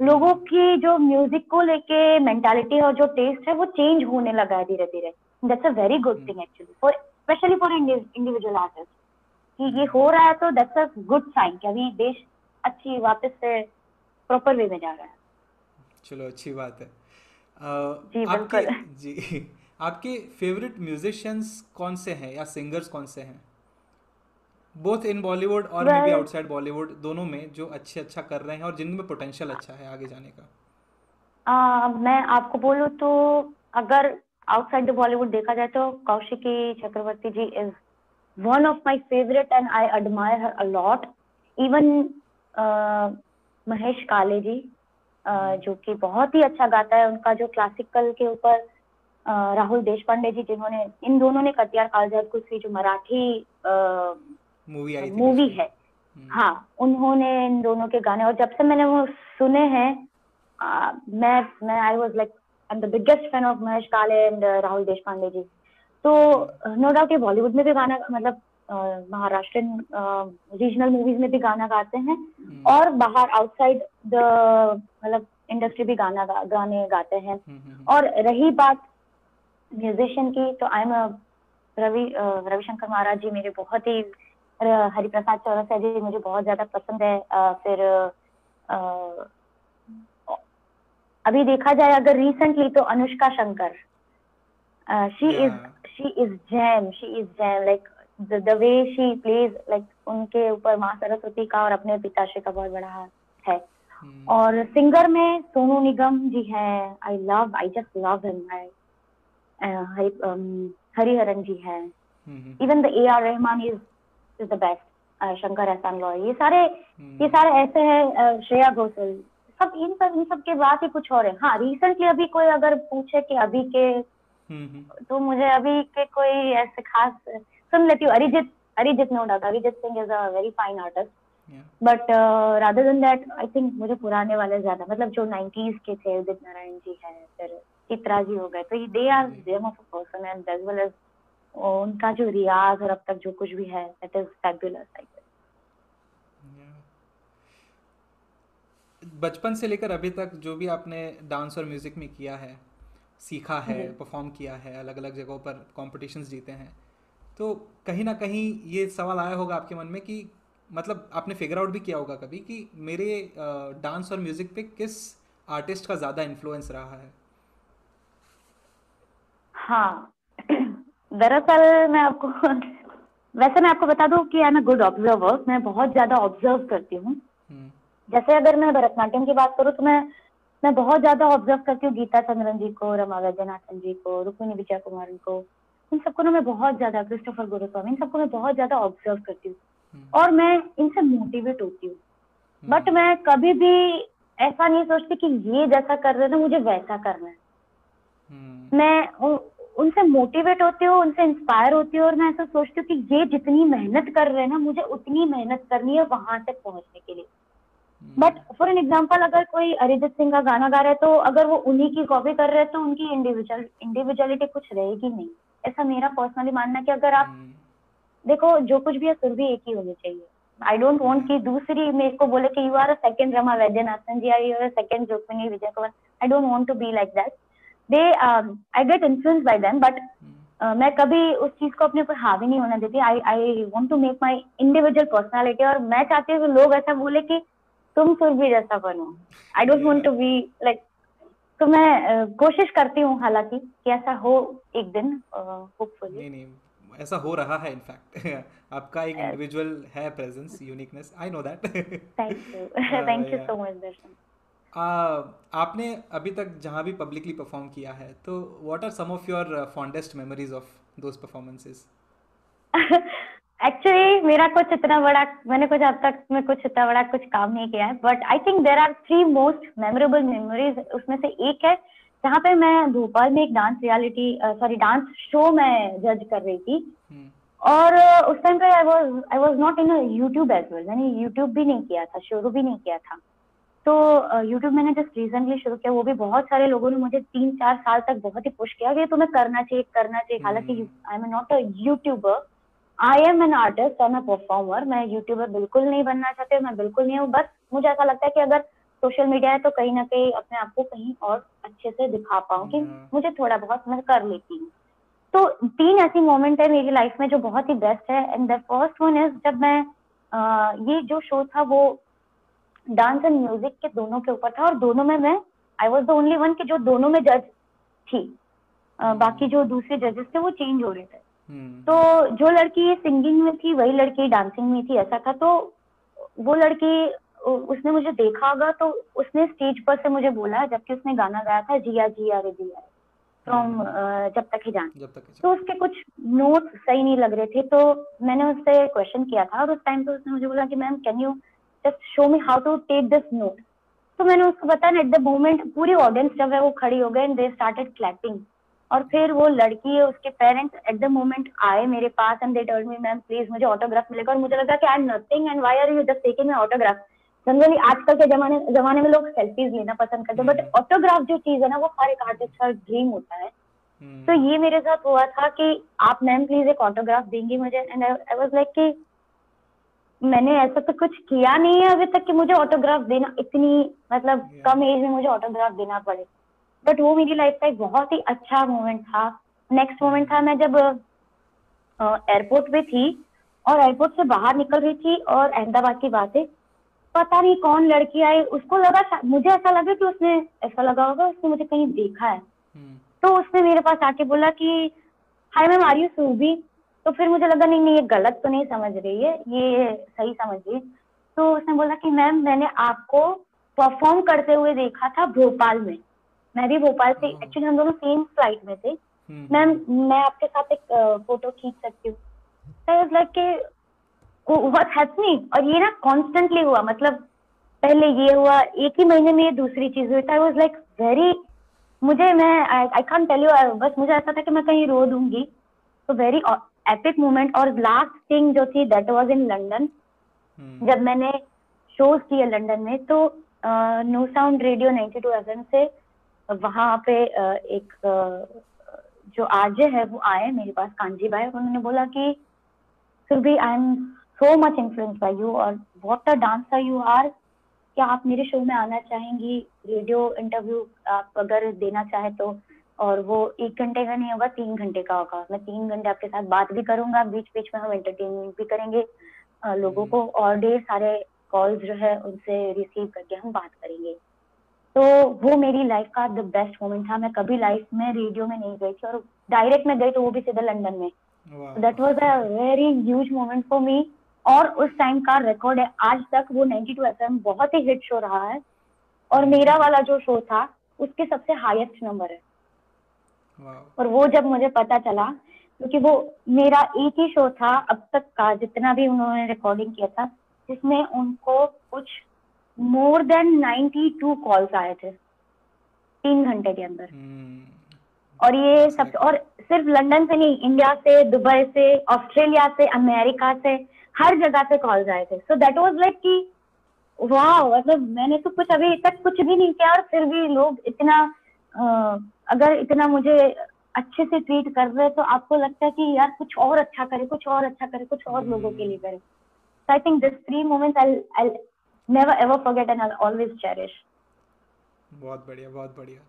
लोगों की जो म्यूज़िक को लेके मेंटालिटी और जो टेस्ट है वो चेंज होने लगा है धीरे धीरे that's a very good thing actually for specially for individual artist कि ये हो रहा है तो दैट्स अ गुड साइन कि अभी देश अच्छी वापस से प्रॉपर वे में जा रहा है। चलो अच्छी बात है। अ, जी, आपके। जी आपके फेवरेट म्यूजिशियंस कौन से हैं या सिंगर्स कौन से हैं? बोथ इन बॉलीवुड और मे बी आउटसाइड बॉलीवुड दोनों में जो अच्छे अच्छा कर रहे हैं और जिनमें पोटेंशियल अच्छा है आगे जाने का। आ, मैं आपको बोलूँ तो अगर आउटसाइड द बॉलीवुड देखा जाए तो Kaushiki Chakraborty ji is one of my favourite and I admire her a lot even Mahesh Kale ji uh, जो कि बहुत ही अच्छा गाता है। उनका जो क्लासिकल के ऊपर अ, राहुल देशपांडे जी जिन्होंने इन दोनों ने कटियार कालजात कुछ जो मराठी मूवी आई मूवी है। हम्म, हाँ उन्होंने इन दोनों के गाने और जब से मैंने वो सुने हैं मैं मैं I was like I am the biggest fan of Mahesh Kale and Rahul Deshpande जी तो नो डाउट ये बॉलीवुड में भी गाना मतलब महाराष्ट्रन रीजनल मूवीज़ में भी गाना गाते हैं हम्म, और बाहर आउटसाइड द मतलब इंडस्ट्री भी गाना गा, गाने गाते हैं। हम्म, और रही बात म्यूजिशियन की तो आई एम रवि रविशंकर महाराज जी मेरे बहुत ही अ, हरिप्रसाद चौरसिया जी मुझे बहुत ज़्यादा पसंद है। फिर अभी देखा जाए अगर रिसेंटली तो Anushka Shankar. She is she is gem she is gem like the way she plays like उनके ऊपर माँ सरस्वती का और अपने पिताश्री का बहुत बड़ा हाथ है। हम्म, और सिंगर में सोनू निगम जी हैं। I love I just love him I Hariharan ji हैं। Even the A R Rahman is is the best Shankar Ehsaan Loy ये सारे हम्म, ये सारे ऐसे हैं uh, श्रेया घोषाल। सब इन सब इन सब के बात ही कुछ और है। हाँ रिसेंटली अभी कोई अगर पूछे कि अभी के हम्म, हम्म, तो मुझे अभी के कोई ऐसे खास सुन लेती हूँ। Arijit Arijit no doubt Arijit Singh is a very fine artist but rather than that I think मुझे पुराने वाले ज़्यादा मतलब जो 90s के थे उदित नारायण जी है फिर चित्रा जी हो गए। तो they are gem of a person and as well as उनका जो रियाज और अब तक जो कुछ भी है दैट इज़ फैबुलस आई. बचपन से लेकर अभी तक जो भी आपने डांस और म्यूज़िक में किया है सीखा है परफॉर्म किया है अलग अलग जगहों पर कॉम्पिटिशन्स जीते हैं तो कहीं ना कहीं ये सवाल आया होगा आपके मन में कि मतलब आपने फिगर आउट भी किया होगा कभी कि मेरे डांस और म्यूज़िक पे किस आर्टिस्ट का ज़्यादा इन्फ्लुएंस रहा है? हाँ दरअसल मैं आपको वैसे मैं आपको बता दूँ कि I am a good observer मैं बहुत ज़्यादा ऑब्ज़र्व करती हूँ। हम्म, जैसे अगर मैं भरतनाट्यम की बात करूँ तो मैं मैं बहुत ज़्यादा ऑब्ज़र्व करती हूँ गीता चंद्रन जी को रमा वैद्यनाथन जी को रुक्मिणी विजय कुमारन को। इन सबको ना मैं बहुत ज़्यादा क्रिस्टोफर गुरुस्वामी इन सबको मैं बहुत ज़्यादा ऑब्ज़र्व करती हूँ। हम्म, और मैं इनसे मोटिवेट होती हूँ। हम्म, बट मैं कभी भी ऐसा नहीं सोचती कि ये जैसा कर रहे हैं ना मुझे वैसा करना है। हम्म, मैं उनसे मोटिवेट होती हूँ उनसे इंस्पायर होती हूँ और मैं ऐसा सोचती हूँ कि ये जितनी मेहनत कर रहे हैं ना मुझे उतनी मेहनत करनी है वहाँ तक पहुँचने के लिए। बट फॉर एन एग्ज़ाम्पल अगर कोई अरिजीत सिंह का गाना गा रहा है तो अगर वो उन्हीं की कॉपी कर रहे हैं तो उनकी इंडिविजुअल इंडिविजुअलिटी कुछ रहेगी नहीं। ऐसा मेरा पर्सनली मानना है कि अगर आप हम्म। देखो जो कुछ भी है फिर भी एक ही होनी चाहिए। आई डोंट वॉन्ट कि दूसरी मेरे को बोले कि you are a second Rama Vaidyanathan ji you are a second Rukmini Vijay Kumar I don't want to be like that they I get influence by them but मैं कभी उस चीज़ को अपने ऊपर हावी नहीं होने देती। I I want to make my individual personality और मैं चाहती हूँ लोग ऐसा बोले कि तुम सुरभि जैसा बनो। I don't want to be like तो मैं uh, कोशिश करती हूँ हालाँकि कि ऐसा हो एक दिन होपफुली uh, नहीं नहीं ऐसा हो रहा है इनफैक्ट आपका एक इंडिविजुअल है presence uniqueness I know that thank you thank you so much Darshan आपने अभी तक जहाँ भी पब्लिकली परफॉर्म किया है तो what are some of your fondest memories of those performances actually मेरा कुछ इतना बड़ा मैंने कुछ अब तक में कुछ इतना बड़ा कुछ काम नहीं किया है but I think there are three most memorable memories उसमें से एक है जहाँ पे मैं भोपाल में एक dance reality sorry dance show में जज कर रही थी। हम्म। और उस टाइम पे I was I was not in YouTube as well मैंने यूट्यूब भी नहीं किया था शुरू भी नहीं किया था। तो यूट्यूब मैंने जस्ट रिसेंटली शुरू किया वो भी बहुत सारे लोगों ने मुझे तीन चार साल तक बहुत ही पुश किया कि तुम्हें करना चाहिए करना चाहिए। हालाँकि I am not a YouTuber I am an artist और मैं परफॉर्मर मैं यूट्यूबर बिल्कुल नहीं बनना चाहती मैं बिल्कुल नहीं हूँ। बस मुझे ऐसा लगता है कि अगर सोशल मीडिया है तो कहीं ना कहीं अपने आप को कहीं और अच्छे से दिखा पाऊँ कि हम्म। मुझे थोड़ा बहुत मैं कर लेती हूँ। तो तीन ऐसी मोमेंट है मेरी लाइफ में जो बहुत ही बेस्ट है। And the first one is जब मैं आ, ये जो शो था वो डांस एंड म्यूज़िक के दोनों के ऊपर था और दोनों में मैं I was the only one कि जो दोनों में जज थी। uh, बाकी जो दूसरे जजेस थे वो चेंज हो रहे थे। hmm. तो जो लड़की सिंगिंग में थी वही लड़की डांसिंग में थी ऐसा था। तो वो लड़की उसने मुझे देखा होगा तो उसने स्टेज पर से मुझे बोला जबकि उसने गाना गाया था जिया जिया रे जिया फ्रॉम hmm. जब तक ही जान। तो उसके कुछ नोट्स सही नहीं लग रहे थे तो मैंने उससे क्वेश्चन किया था और उस टाइम पे उसने मुझे बोला कि ma'am can you just show me how to take this note तो मैंने उसको बताया एट द मोमेंट पूरी ऑडियंस जब है वो खड़ी हो गए एंड दे स्टार्टेड क्लैपिंग और फिर वो लड़की है उसके पेरेंट्स एट द मोमेंट आए मेरे पास and they told me ma'am please मुझे ऑटोग्राफ मिलेगा और मुझे लगा कि I am nothing and why are you just taking my autograph generally आजकल के जमाने जमाने में लोग सेल्फीज लेना पसंद करते हैं बट ऑटोग्राफ जो चीज़ है ना वो हर एक आर्टिस्ट का ड्रीम होता है। hmm. तो ये मेरे साथ हुआ था कि आप मैम प्लीज़ एक ऑटोग्राफ देंगी मुझे. एंड आई वाज लाइक कि मैंने ऐसा तो कुछ किया नहीं है अभी तक कि मुझे ऑटोग्राफ देना इतनी मतलब yeah. कम एज में मुझे ऑटोग्राफ देना पड़े बट वो मेरी लाइफ का एक बहुत ही अच्छा मोमेंट था नेक्स्ट मोमेंट था मैं जब एयरपोर्ट पे थी और एयरपोर्ट से बाहर निकल रही थी और अहमदाबाद की बात है पता नहीं कौन लड़की आई उसको लगा मुझे ऐसा लगा कि उसने ऐसा लगा होगा उसने मुझे कहीं देखा है hmm. तो उसने मेरे पास आके बोला कि hi ma'am are you Subi तो फिर मुझे लगा नहीं नहीं ये गलत तो नहीं समझ रही है ये सही समझ रही है। तो उसने बोला कि मैम मैंने आपको परफॉर्म करते हुए देखा था भोपाल में। मैं भी भोपाल से एक्चुअली हम दोनों सेम फ़्लाइट में थे। हम्म। मैम मैं आपके साथ एक फ़ोटो खींच सकती हूँ? लाइक के हैपनिंग और ये ना कॉन्स्टेंटली हुआ मतलब पहले ये हुआ एक ही महीने में ये दूसरी चीज़ हुई। आई वाज लाइक वेरी मुझे मैं आई कांट टेल यू बस मुझे ऐसा था कि मैं कहीं रो दूँगी। तो वेरी एपिक मोमेंट और लास्ट थिंग जो थी दैट वाज इन लंदन जब मैंने शोज़ किए लंदन में तो नो साउंड रेडियो 92 एफएम से वहाँ पे uh, एक uh, जो आरजे है वो आए मेरे पास कांजी भाई और उन्होंने बोला कि Surbhi I am so much influence by you और what a dancer you are क्या आप मेरे शो में आना चाहेंगी? रेडियो इंटरव्यू आप अगर देना चाहे तो और वो एक घंटे का नहीं होगा तीन घंटे का होगा। मैं तीन घंटे आपके साथ बात भी करूँगा बीच बीच में हम एंटरटेनमेंट भी करेंगे लोगों को और ढेर सारे कॉल्स जो है उनसे रिसीव करके हम बात करेंगे। तो वो मेरी लाइफ का द बेस्ट मोमेंट था। मैं कभी लाइफ में रेडियो में नहीं गई थी और डायरेक्ट में गई तो वो भी सीधा लंदन में। That was a very huge moment for me और उस टाइम का रिकॉर्ड है आज तक वो 92 टू बहुत ही हिट शो रहा है। और मेरा वाला जो शो था उसके सबसे हाईएस्ट नंबर है। और वो जब मुझे पता चला क्योंकि वो मेरा एक ही शो था अब तक का जितना भी उन्होंने रिकॉर्डिंग किया था जिसमें उनको कुछ more than ninety two calls आए थे तीन घंटे के अंदर। और ये सब और सिर्फ़ लंदन से नहीं इंडिया से दुबई से ऑस्ट्रेलिया से अमेरिका से हर जगह से कॉल आए थे। सो दैट वाज लाइक कि वाह मतलब मैंने तो कुछ अभी तक कुछ भी नहीं किया और फिर भी लोग इतना अगर इतना मुझे अच्छे से ट्रीट कर रहे तो आपको लगता है कि यार कुछ और अच्छा करे कुछ और अच्छा करे कुछ और लोगों के लिए करे। So I think these three moments I'll I'll never ever forget and I'll always cherish. बहुत बढ़िया बहुत बढ़िया।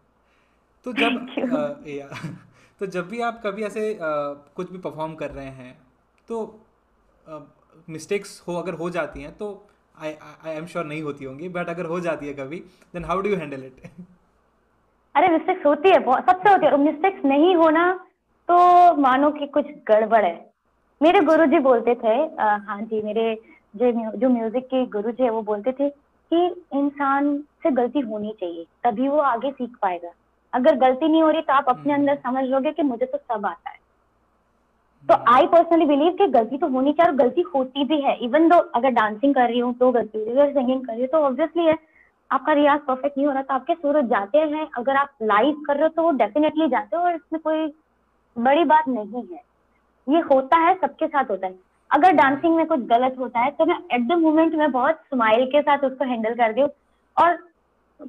तो जब आ, या, तो जब भी आप कभी ऐसे आ, कुछ भी परफॉर्म कर रहे हैं तो मिस्टेक्स हो अगर हो जाती हैं तो आई आई एम श्योर नहीं होती होंगी बट अगर हो जाती है कभी then how do you handle it अरे मिस्टेक्स होती है सबसे होती है। मिस्टेक्स नहीं होना तो मानो कि कुछ गड़बड़ है। मेरे गुरुजी बोलते थे आ, हाँ जी मेरे जो जो म्यूज़िक के गुरु जी है वो बोलते थे कि इंसान से गलती होनी चाहिए तभी वो आगे सीख पाएगा। अगर गलती नहीं हो रही तो आप अपने हम्म। अंदर समझ लोगे कि मुझे तो सब आता है। तो आई पर्सनली बिलीव कि गलती तो होनी चाहिए और गलती होती भी है। इवन दो अगर डांसिंग कर रही हूँ तो गलती हो रही अगर सिंगिंग कर रही हूँ तो ऑब्वियसली है। आपका रियाज परफेक्ट नहीं हो रहा तो आपके सूरज जाते हैं। अगर आप लाइव कर रहे हो तो वो डेफिनेटली जाते हो और इसमें कोई बड़ी बात नहीं है। ये होता है सबके साथ होता है। अगर डांसिंग में कुछ गलत होता है तो मैं एट द मोमेंट में बहुत स्माइल के साथ उसको हैंडल कर दी और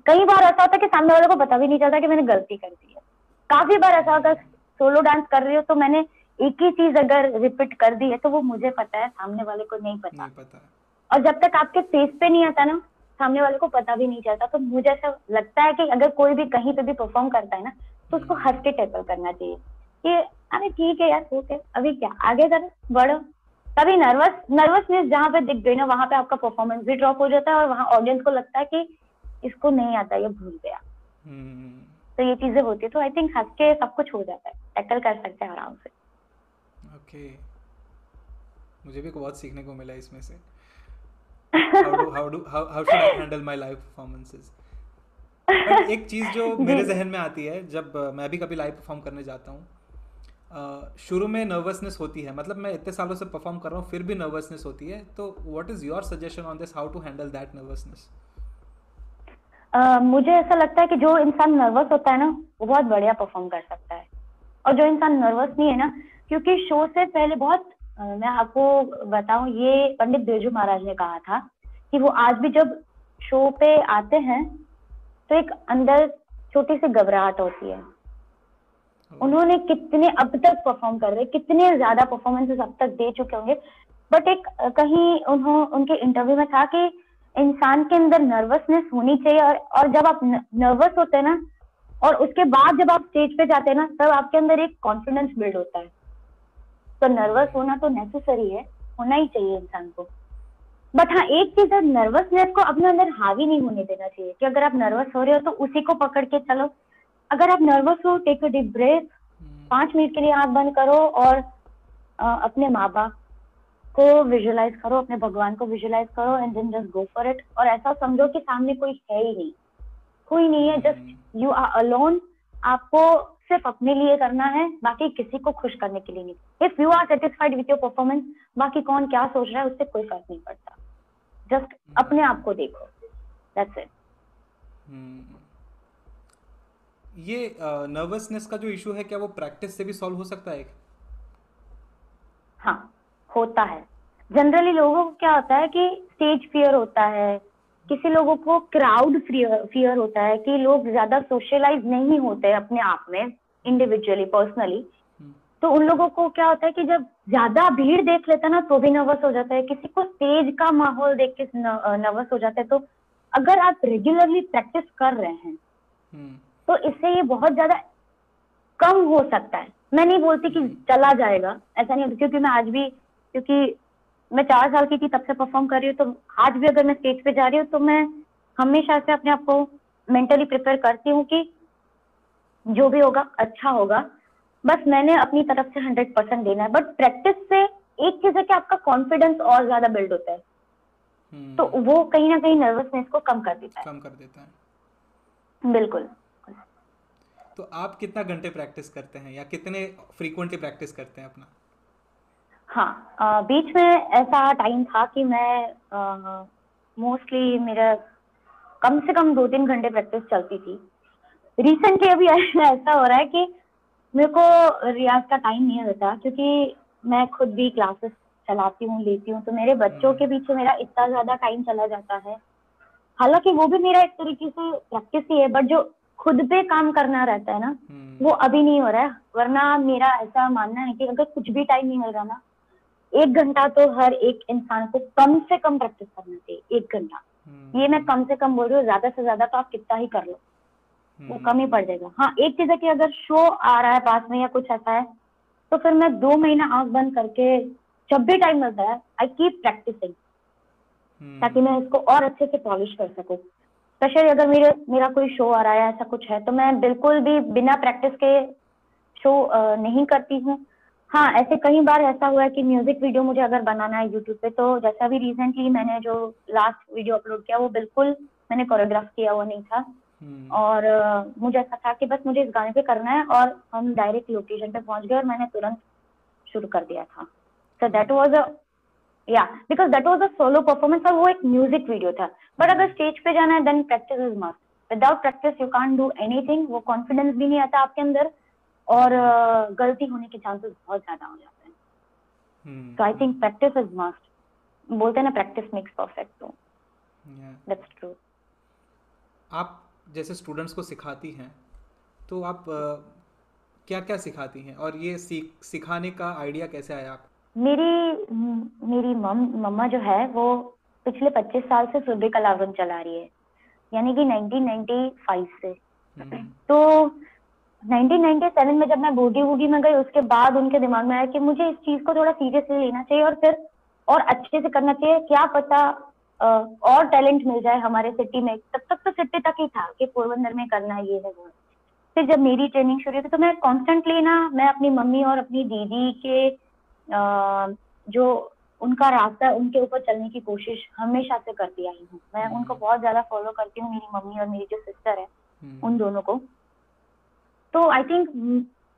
कई बार ऐसा होता है कि सामने वाले को पता भी नहीं चलता कि मैंने गलती कर दी है। काफ़ी बार ऐसा होता है सोलो डांस कर रही हो तो मैंने एक ही चीज़ अगर रिपीट कर दी है तो वो मुझे पता है सामने वाले को नहीं पता, नहीं पता। और जब तक आपके फेस पे नहीं आता ना सामने वाले को पता भी नहीं चलता। तो मुझे ऐसा लगता है कि अगर कोई भी कहीं पे भी परफॉर्म करता है ना तो उसको हंस के टैकल करना चाहिए। कि अरे ठीक है यार है अभी क्या? आगे करो बढ़ो। तभी नर्वस नर्वसनेस जहाँ पे दिख गई ना वहाँ पे आपका परफॉर्मेंस भी ड्रॉप हो जाता है और वहाँ ऑडियंस को लगता है कि इसको नहीं आता ये भूल गया। hmm. तो ये चीज़ें होती है। तो आई थिंक हंस के सब कुछ हो जाता है। टैकल कर सकते हैं आराम से। Okay okay. मुझे भी बहुत सीखने को मिला इसमें से। How do how do how how should I handle my live performances? But एक चीज़ जो मेरे जहन में आती है जब मैं भी कभी लाइव परफॉर्म करने जाता हूँ शुरू में नर्वसनेस होती है मतलब मैं इतने सालों से परफॉर्म कर रहा हूँ फिर भी नर्वसनेस होती है तो what is your suggestion on this how to handle that nervousness मुझे ऐसा लगता है कि जो इंसान नर्वस होता है ना वो बहुत बढ़िया परफॉर्म कर सकता है। और जो इंसान नर्वस नहीं है ना क्योंकि शो से पहले बहुत मैं आपको बताऊँ ये पंडित बिरजू महाराज ने कहा था कि वो आज भी जब शो पे आते हैं तो एक अंदर छोटी सी घबराहट होती है। उन्होंने कितने अब तक परफॉर्म कर रहे कितने ज़्यादा परफॉर्मेंसेस अब तक दे चुके होंगे। बट एक कहीं उन्हों उनके इंटरव्यू में था कि इंसान के अंदर नर्वसनेस होनी चाहिए और, और जब आप नर्वस होते हैं ना और उसके बाद जब आप स्टेज पे जाते हैं ना तब आपके अंदर एक कॉन्फिडेंस बिल्ड होता है। तो नर्वस होना तो नेसेसरी है होना ही चाहिए इंसान को। बट हाँ एक चीज़ है नर्वसनेस को अपने अंदर हावी नहीं होने देना चाहिए कि अगर आप नर्वस हो रहे हो तो उसी को पकड़ के चलो। अगर आप नर्वस हो टेक अ डीप ब्रेथ पाँच मिनट के लिए आँख बंद करो और आ, अपने माँ बाप को विजुअलाइज करो अपने भगवान को विजुअलाइज करो and then just go for it और ऐसा समझो कि सामने कोई है ही नहीं। कोई नहीं है जस्ट यू आर अलोन आपको सिर्फ़ अपने लिए करना है बाकी किसी को खुश करने के लिए नहीं। If you are satisfied with your performance बाकी कौन क्या सोच रहा है उससे कोई फ़र्क नहीं पड़ता। जस्ट अपने आप को देखो। दैट्स इट ये नर्वसनेस uh, का जो इशू है क्या वो प्रैक्टिस से भी सॉल्व हो सकता है हाँ होता है। जनरली लोगों को क्या होता है कि स्टेज फियर होता है किसी लोगों को क्राउड फियर होता है कि लोग ज़्यादा सोशलाइज नहीं होते अपने आप में इंडिविजुअली पर्सनली हम्म। तो उन लोगों को क्या होता है कि जब ज़्यादा भीड़ देख लेता है ना तो भी नर्वस हो जाता है किसी को स्टेज का माहौल देख के नर्वस हो जाता है तो अगर आप रेगुलरली प्रैक्टिस कर रहे हैं हम्म। तो इससे ये बहुत ज़्यादा कम हो सकता है मैं नहीं बोलती कि चला जाएगा ऐसा नहीं होता क्योंकि मैं आज भी क्योंकि मैं चार साल की थी तब से परफॉर्म कर रही हूँ तो आज भी अगर मैं स्टेज पे जा रही हूँ तो मैं हमेशा से अपने आप को मेंटली प्रिपेयर करती हूँ कि जो भी होगा अच्छा होगा। बस मैंने अपनी तरफ़ से हंड्रेड परसेंट देना है। बट प्रैक्टिस से एक चीज़ है कि आपका कॉन्फिडेंस और ज़्यादा बिल्ड होता है। तो हम्म। वो कहीं ना कहीं नर्वसनेस को कम कर देता है। कम कर देता है। बिल्कुल। तो आप कितना घंटे प्रैक्टिस करते हैं या कितने फ्रीक्वेंटली प्रैक्टिस करते हैं अपना? हाँ आ, बीच में ऐसा टाइम था कि मैं मोस्टली मेरा कम से कम दो तीन घंटे प्रैक्टिस चलती थी। रिसेंटली अभी ऐसा हो रहा है कि मेरे को रियाज का टाइम नहीं होता क्योंकि मैं खुद भी क्लासेस चलाती हूँ लेती हूँ तो मेरे बच्चों के पीछे मेरा इतना ज़्यादा टाइम चला जाता है। हालाँकि वो भी मेरा एक तरीके से प्रैक्टिस ही है बट जो खुद पे काम करना रहता है ना हम्म, वो अभी नहीं हो रहा है। वरना मेरा ऐसा मानना है कि अगर कुछ भी टाइम नहीं मिल रहा ना एक घंटा तो हर एक इंसान को कम से कम प्रैक्टिस करना चाहिए एक घंटा। हम्म, ये मैं कम से कम बोल रही हूँ ज़्यादा से ज़्यादा तो आप कितना ही कर लो। वो हम्म, कम ही पड़ जाएगा। हाँ एक चीज़ है कि अगर शो आ रहा है पास में या कुछ ऐसा है तो फिर मैं दो महीना आँख बंद करके जब भी टाइम मिलता है आई कीप प्रैक्टिसिंग ताकि मैं इसको और अच्छे से पॉलिश कर सकूँ। स्पेशली अगर मेरे मेरा कोई शो आ रहा है ऐसा कुछ है तो मैं बिल्कुल भी बिना प्रैक्टिस के शो नहीं करती हूँ। हाँ ऐसे कई बार ऐसा हुआ है कि म्यूज़िक वीडियो मुझे अगर बनाना है यूट्यूब पे तो जैसा भी रिसेंटली मैंने जो लास्ट वीडियो अपलोड किया वो बिल्कुल मैंने कोरियोग्राफ किया हुआ नहीं था। हम्म, और मुझे ऐसा था कि बस मुझे इस गाने पे करना है और हम डायरेक्ट लोकेशन पे पहुँच गए और मैंने तुरंत शुरू कर दिया था। सो दैट वाज अ या because that was a solo performance और वो एक म्यूज़िक वीडियो था। बट अगर स्टेज पे जाना है then practice is must without practice you can't do anything वो कॉन्फिडेंस भी नहीं आता आपके अंदर। और गलती होने के चांसेस बहुत ज़्यादा हो जाते हैं। तो I think practice is must बोलते हैं ना प्रैक्टिस मेक्स परफेक्ट तो दैट्स ट्रू आप जैसे स्टूडेंट्स को सिखाती हैं तो आप क्या क्या सिखाती हैं? और ये सीख सिखाने का आइडिया कैसे आया आप? मेरी मेरी मम मम्मा जो है वो पिछले 25 साल से सुरभि कलावन चला रही है। यानी कि 1995 से। हम्म, तो 1997 में जब मैं बूढ़ी वूढ़ी में गई उसके बाद उनके दिमाग में आया कि मुझे इस चीज़ को थोड़ा सीरियसली लेना चाहिए और फिर और अच्छे से करना चाहिए। क्या पता और टैलेंट मिल जाए हमारे सिटी में। तब तक तो सिटी तक ही था कि पोरबंदर में करना ये है। वो फिर जब मेरी ट्रेनिंग शुरू हुई तो मैं कॉन्स्टेंटली ना मैं अपनी मम्मी और अपनी दीदी के जो उनका रास्ता उनके ऊपर चलने की कोशिश हमेशा से करती आई हूँ। मैं उनको बहुत ज़्यादा फॉलो करती हूँ मेरी मम्मी और मेरी जो सिस्टर है हम्म, उन दोनों को। तो आई थिंक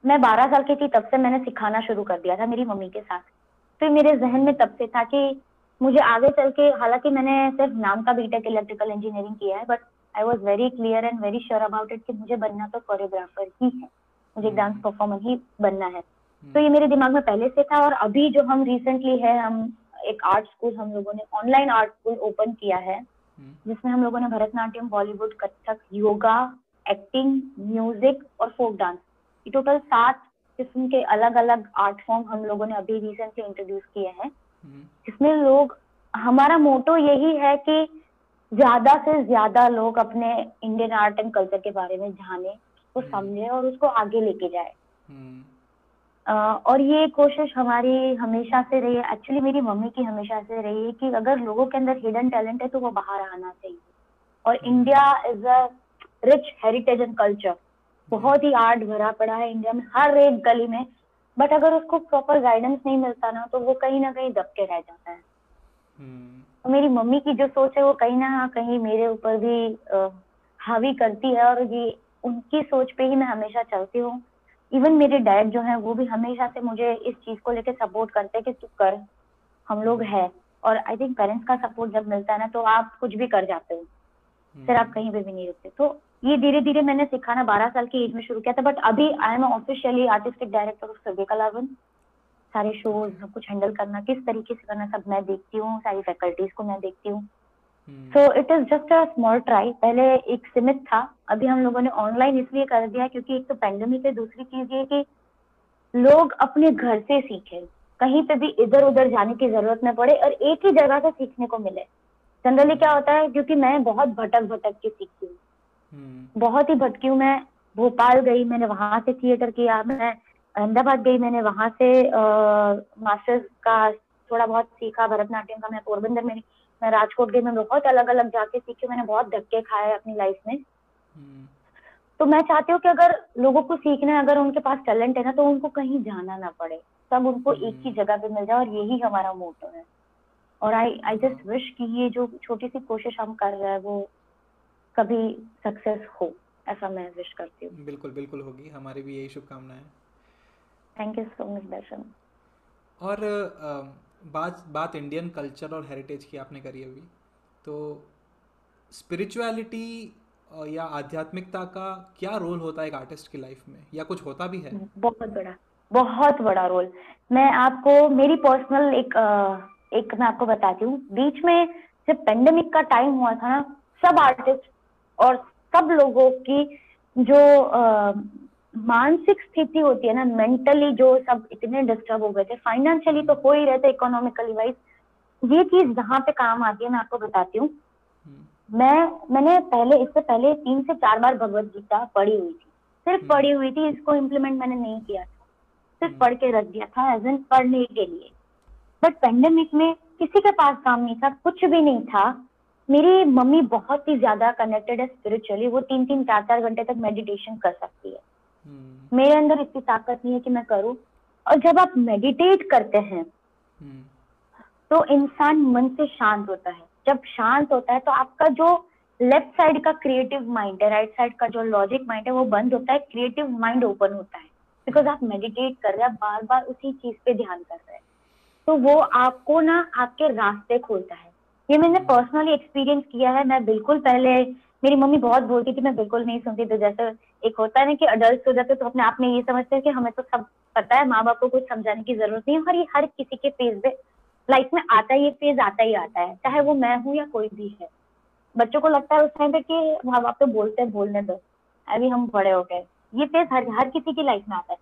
मैं बारह साल की थी तब से मैंने सिखाना शुरू कर दिया था मेरी मम्मी के साथ। फिर मेरे जहन में तब से था कि मुझे आगे चल के हालाँकि मैंने सिर्फ़ नाम का बीटेक इलेक्ट्रिकल इंजीनियरिंग किया है but I was very clear and very sure about it कि मुझे बनना तो कोरियोग्राफर ही है। मुझे डांस हम्म। परफॉर्मर ही बनना है। हम्म, तो ये मेरे दिमाग में पहले से था और अभी जो हम रिसेंटली है हम एक आर्ट स्कूल हम लोगों ने ऑनलाइन आर्ट स्कूल ओपन किया है हम्म, जिसमें हम लोगों ने भरतनाट्यम बॉलीवुड कथक योगा एक्टिंग म्यूज़िक और फोक डांस ये टोटल सात किस्म के अलग अलग आर्ट फॉर्म हम लोगों ने अभी रिसेंटली इंट्रोड्यूस किए हैं हम्म, जिसमें लोग हमारा मोटो यही है कि ज़्यादा से ज़्यादा लोग अपने इंडियन आर्ट एंड कल्चर के बारे में जाने उसको हम्म। समझे और उसको आगे लेके जाए। हम्म, और ये कोशिश हमारी हमेशा से रही है। एक्चुअली मेरी मम्मी की हमेशा से रही है कि अगर लोगों के अंदर हिडन टैलेंट है तो वो बाहर आना चाहिए। और। India is a rich heritage and culture बहुत ही आर्ट भरा पड़ा है इंडिया में हर एक गली में। बट अगर उसको प्रॉपर गाइडेंस नहीं मिलता ना तो वो कहीं ना कहीं दबके रह जाता है। हम्म, तो मेरी मम्मी की जो सोच है वो कहीं ना कहीं मेरे ऊपर भी अ, हावी करती है और ये उनकी सोच पे ही मैं हमेशा चलती हूँ। इवन मेरे डैड जो है वो भी हमेशा से मुझे इस चीज़ को लेकर सपोर्ट करते हैं कि तू कर हम लोग है। और आई थिंक पेरेंट्स का सपोर्ट जब मिलता है ना तो आप कुछ भी कर जाते हो। फिर आप कहीं पे भी नहीं रुकते। तो ये धीरे धीरे मैंने सिखाना बारह साल की एज में शुरू किया था बट अभी I am officially artistic director of Sarve Kalavan सारे शोज़ सब कुछ हैंडल करना किस तरीके से करना सब मैं देखती हूँ सारी फैकल्टीज को मैं देखती हूँ। So it is just a small try पहले एक सीमित था अभी हम लोगों ने ऑनलाइन इसलिए कर दिया क्योंकि एक तो पेंडेमिक है दूसरी चीज़ ये कि लोग अपने घर से सीखें कहीं पे भी इधर उधर जाने की ज़रूरत न पड़े और एक ही जगह से सीखने को मिले। जनरली क्या होता है क्योंकि मैं बहुत भटक भटक के सीखती हूँ। बहुत ही भटकी हूँ मैं। भोपाल गई मैंने वहाँ से थिएटर किया मैं अहमदाबाद गई मैंने वहाँ से मास्टर्स का थोड़ा बहुत सीखा भरतनाट्यम का मैं पोरबंदर में मैं राजकोट गई मैं बहुत अलग अलग जाके सीखी मैंने बहुत धक्के खाए अपनी लाइफ में। हम्म, तो मैं चाहती हूँ कि अगर लोगों को सीखना है अगर उनके पास टैलेंट है ना तो उनको कहीं जाना ना पड़े। सब उनको एक ही हम्म। जगह पे मिल जाए और यही हमारा मोटो है। और आई आई जस्ट विश कि ये जो छोटी सी कोशिश हम कर रहे हैं वो कभी सक्सेस हो ऐसा मैं विश करती हूँ। बिल्कुल बिल्कुल होगी। हमारी भी यही शुभकामनाएँ। Thank you so much Darshan और बात बात इंडियन कल्चर और हेरिटेज की आपने करी अभी। तो स्पिरिचुअलिटी या आध्यात्मिकता का क्या रोल होता है एक आर्टिस्ट की लाइफ में? या कुछ होता भी है? बहुत बड़ा बहुत बड़ा रोल मैं आपको मेरी पर्सनल एक एक मैं आपको बताती हूँ। बीच में जब पेंडेमिक का टाइम हुआ था ना सब आर्टिस्ट और सब लोगों की जो आ, मानसिक स्थिति होती है ना मेंटली जो सब इतने डिस्टर्ब हो गए थे फाइनेंशियली तो हो ही रहे थे इकोनॉमिकली वाइज ये चीज़ जहाँ पे काम आती है मैं आपको बताती हूँ हम्म। मैं मैंने पहले इससे पहले तीन से चार बार भगवत गीता पढ़ी हुई थी सिर्फ़ हम्म। पढ़ी हुई थी इसको इम्प्लीमेंट मैंने नहीं किया था सिर्फ़ हम्म। पढ़ के रख दिया था एज एन पढ़ने के लिए बट पेंडेमिक में किसी के पास काम नहीं था कुछ भी नहीं था मेरी मम्मी बहुत ही ज़्यादा कनेक्टेड है स्पिरिचुअली वो तीन तीन चार चार घंटे तक मेडिटेशन कर सकती है। hmm. मेरे अंदर इतनी ताकत नहीं है कि मैं करूँ। और जब आप मेडिटेट करते हैं hmm. तो इंसान मन से शांत होता है। जब शांत होता है तो आपका जो लेफ़्ट साइड का क्रिएटिव माइंड है राइट साइड का जो लॉजिक माइंड है वो बंद होता है क्रिएटिव माइंड ओपन होता है। बिकॉज़ आप मेडिटेट कर रहे हैं बार बार उसी चीज़ पे ध्यान कर रहे हैं। तो वो आपको ना आपके रास्ते खोलता है। ये मैंने पर्सनली एक्सपीरियंस किया है। मैं बिल्कुल पहले, मेरी मम्मी बहुत बोलती थी, मैं बिल्कुल नहीं सुनती तो जैसे एक होता है ना कि अडल्ट हो जाते तो अपने आप में ये समझते हैं कि हमें तो सब पता है माँ बाप को कुछ समझाने की ज़रूरत नहीं है और ये हर किसी के फ़ेज़ पे लाइफ में आता ही फ़ेज़ आता ही आता है। चाहे वो मैं हूँ या कोई भी है। बच्चों को लगता है उस टाइम पे कि माँ बाप तो बोलते हैं, बोलने दो। अभी हम बड़े हो गए। ये फ़ेज़ हर हर किसी की लाइफ में आता है।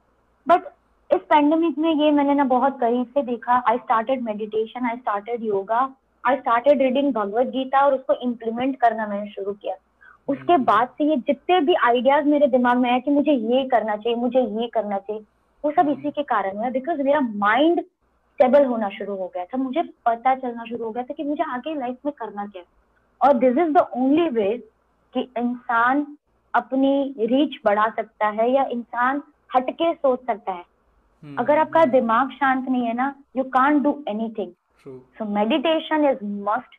बट इस पैंडमिक में ये मैंने ना बहुत करीब से देखा। I started meditation I started yoga I started reading Bhagavad Gita और उसको इम्प्लीमेंट करना मैंने शुरू किया। उसके हम्म। बाद से ये जितने भी आइडियाज़ मेरे दिमाग में आए कि मुझे ये करना चाहिए मुझे ये करना चाहिए वो सब इसी के कारण हुआ बिकॉज़ मेरा माइंड स्टेबल होना शुरू हो गया था। मुझे पता चलना शुरू हो गया था कि मुझे आगे लाइफ में करना क्या और this is the only way कि इंसान अपनी रीच बढ़ा सकता है या इंसान हटके सोच सकता है। Hmm. अगर आपका दिमाग शांत नहीं है ना you can't do anything so meditation is must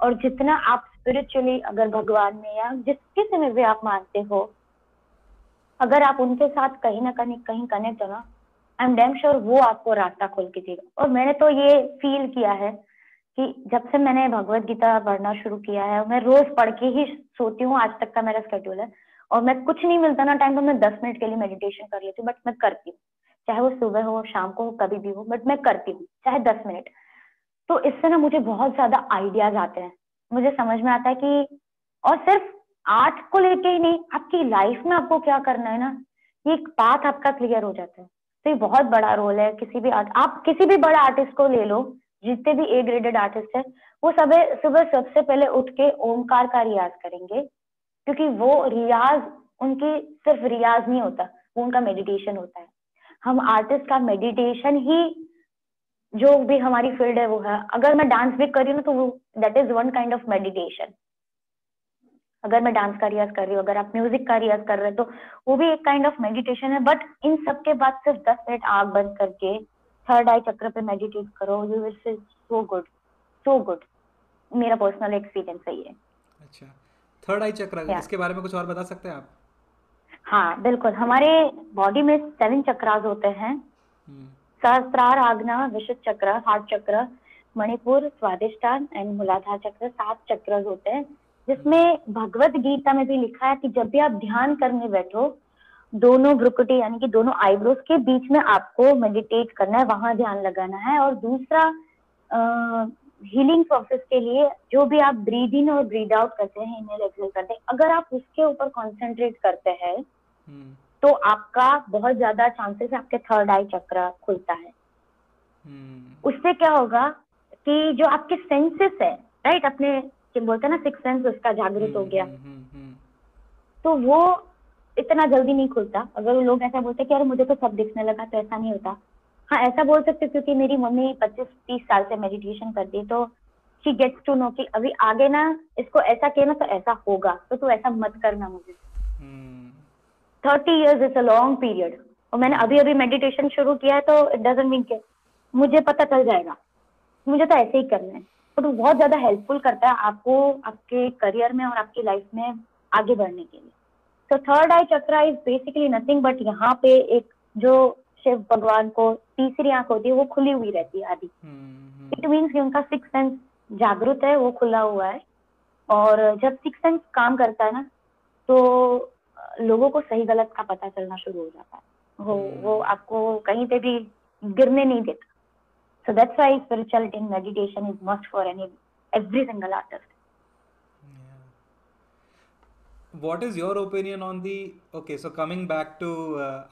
और जितना आप स्पिरिचुअली अगर भगवान में या जिस किसी में भी आप मानते हो, अगर आप उनके साथ कहीं ना कहीं कहीं कनेक्ट हो ना आई एम डेम श्योर वो आपको रास्ता खोल के देगा। और मैंने तो ये फील किया है कि जब से मैंने भगवत गीता पढ़ना शुरू किया है, मैं रोज पढ़ के ही सोती हूँ, आज तक का मेरा स्केड्यूल है। और मैं कुछ नहीं मिलता ना टाइम तो मैं दस मिनट के लिए मेडिटेशन कर लेती हूँ बट मैं करती हूँ। चाहे वो सुबह हो, शाम को हो, कभी भी हो बट मैं करती हूँ, चाहे दस मिनट तो इससे ना मुझे बहुत ज़्यादा आइडियाज़ आते हैं। मुझे समझ में आता है कि, और सिर्फ़ आर्ट को लेके ही नहीं, आपकी लाइफ में आपको क्या करना है ना? ये एक पाथ आपका क्लियर हो जाता है। तो ये बहुत बड़ा रोल है, किसी भी आर्ट आप किसी भी बड़ा आर्टिस्ट को ले लो, जितने भी ए ग्रेडेड आर्टिस्ट है, वो सुबह सुबह सबसे पहले उठ के ओमकार का रियाज करेंगे, क्योंकि वो रियाज, उनकी सिर्फ़ रियाज नहीं होता, वो उनका मेडिटेशन होता है। हम आर्टिस्ट का मेडिटेशन ही जो भी हमारी फ़ील्ड है वो है। अगर मैं डांस भी कर रही हूँ तो वो that is one kind of meditation अगर मैं डांस का रियाज कर रही हूँ अगर आप म्यूज़िक का रियाज कर रहे हो तो वो भी एक काइंड ऑफ़ मेडिटेशन है। बट इन सब के बाद सिर्फ़ दस मिनट आग बंद करके थर्ड आई चक्र पे मेडिटेट करो। You will feel so good so good मेरा पर्सनल एक्सपीरियंस है अच्छा। थर्ड आई चक्र इसके बारे में कुछ और बता सकते हैं आप? हाँ बिल्कुल। हमारे बॉडी में सेवन चक्रास होते हैं। हम्म। सहस्त्रार आग्ना विशुद्ध चक्र हार्ट चक्र मणिपुर, स्वादिष्टान एंड मूलाधार चक्र सात चक्र होते हैं, जिसमें भगवत गीता में भी लिखा है कि जब भी आप ध्यान करने बैठो, दोनों ब्रुकुटी यानी कि दोनों आईब्रोज के बीच में आपको मेडिटेट करना है, वहाँ ध्यान लगाना है और दूसरा हीलिंग प्रोसेस के लिए जो भी आप ब्रीद इन और ब्रीद आउट करते हैं इनहेल एक्सहेल करते हैं, अगर आप उसके ऊपर कंसंट्रेट करते हैं हम्म। तो आपका बहुत ज़्यादा चांसेस आपके थर्ड आई चक्र खुलता है। हम्म। उससे क्या होगा कि जो आपके सेंसेस है राइट अपने बोलते हैं ना सिक्स सेंस उसका जागृत hmm. हो गया। तो वो इतना जल्दी नहीं खुलता। अगर लोग ऐसा बोलते कि अरे मुझे तो सब दिखने लगा तो ऐसा नहीं होता। हाँ ऐसा बोल सकते क्योंकि मेरी मम्मी पच्चीस तीस साल से मेडिटेशन करती है तो शी गेट्स टू नो कि अभी आगे ना इसको ऐसा किया ना तो ऐसा होगा तो तू ऐसा मत करना मुझे। Thirty years is a long period और मैंने अभी अभी मेडिटेशन शुरू किया है तो इट डजेंट मीन के मुझे पता चल जाएगा। मुझे तो ऐसे ही करना है। तो वो बहुत ज़्यादा हेल्पफुल करता है आपको आपके करियर में और आपकी लाइफ में आगे बढ़ने के लिए। तो third eye chakra is basically nothing but यहाँ पे एक जो शिव भगवान को तीसरी आँख होती है वो खुली हुई रहती है आदि इट मीन्स कि उनका सिक्स सेंस जागृत है वो खुला हुआ है। और जब सिक्स सेंस काम करता है ना तो लोगों को सही गलत का पता चलना शुरू हो जाता है। वो वो आपको कहीं पे भी गिरने नहीं देता। So that's why spirituality in meditation is must for any every single artist what is your opinion on the okay so coming back to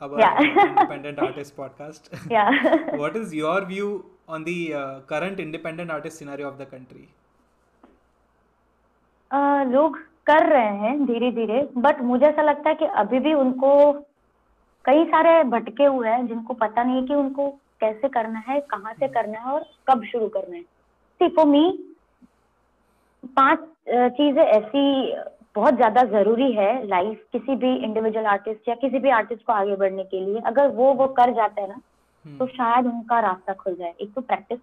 our independent artist podcast या what is your view on the current independent artist scenario of the country लोग कर रहे हैं धीरे धीरे but मुझे ऐसा लगता है कि अभी भी उनको कई सारे भटके हुए हैं जिनको पता नहीं है कि उनको कैसे करना है कहाँ से करना है और कब शुरू करना है। सी फॉर मी पाँच चीज़ें ऐसी बहुत ज़्यादा ज़रूरी है लाइफ किसी भी इंडिविजुअल आर्टिस्ट या किसी भी आर्टिस्ट को आगे बढ़ने के लिए। अगर वो वो कर जाता है ना Hmm. तो शायद उनका रास्ता खुल जाए। एक तो practice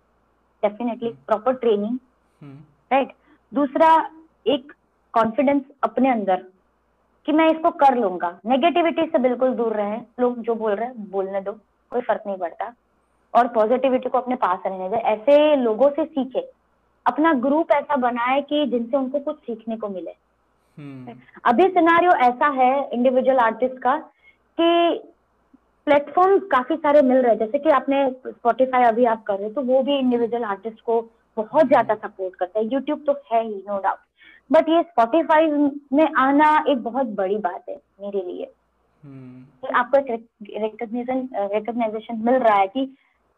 definitely proper training. Right दूसरा एक कॉन्फिडेंस अपने अंदर कि मैं इसको कर लूँगा। नेगेटिविटी से बिल्कुल दूर रहे। लोग जो बोल रहे हैं बोलने दो कोई फ़र्क नहीं पड़ता। और पॉजिटिविटी को अपने पास रहने दे। ऐसे लोगों से सीखे। अपना ग्रुप ऐसा बनाए कि जिनसे उनको कुछ सीखने को मिले। Hmm. अभी सिनारियो ऐसा है इंडिविजुअल आर्टिस्ट का कि प्लेटफॉर्म काफ़ी सारे मिल रहे हैं। जैसे कि आपने स्पॉटिफाई अभी आप कर रहे हो तो वो भी इंडिविजुअल आर्टिस्ट को बहुत ज़्यादा सपोर्ट करता है। यूट्यूब तो है ही नो डाउट बट ये स्पॉटिफाई में आना एक बहुत बड़ी बात है मेरे लिए Hmm. आपको एक रिकग्निशन रिकग्नाइजेशन मिल रहा है कि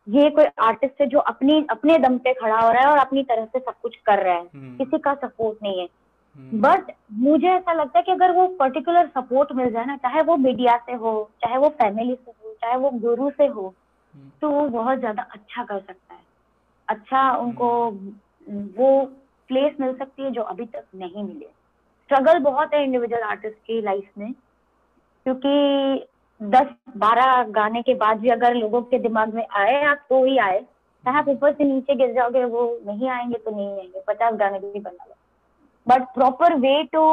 ये कोई आर्टिस्ट है जो अपनी अपने दम पे खड़ा हो रहा है और अपनी तरह से सब कुछ कर रहा है Hmm. किसी का सपोर्ट नहीं है बट Hmm. बट मुझे ऐसा लगता है कि अगर वो पर्टिकुलर सपोर्ट मिल जाए ना चाहे वो मीडिया से हो चाहे वो फैमिली से हो चाहे वो गुरु से हो Hmm. तो वो बहुत ज़्यादा अच्छा कर सकता है अच्छा उनको वो प्लेस मिल सकती है जो अभी तक नहीं मिले स्ट्रगल बहुत है इंडिविजुअल आर्टिस्ट की लाइफ में, क्योंकि दस बारह गाने के बाद भी अगर लोगों के दिमाग में आए आप तो ही आए। चाहे आप ऊपर से नीचे गिर जाओगे, वो नहीं आएँगे तो नहीं आएँगे। पचास गाने भी बना लो but proper way to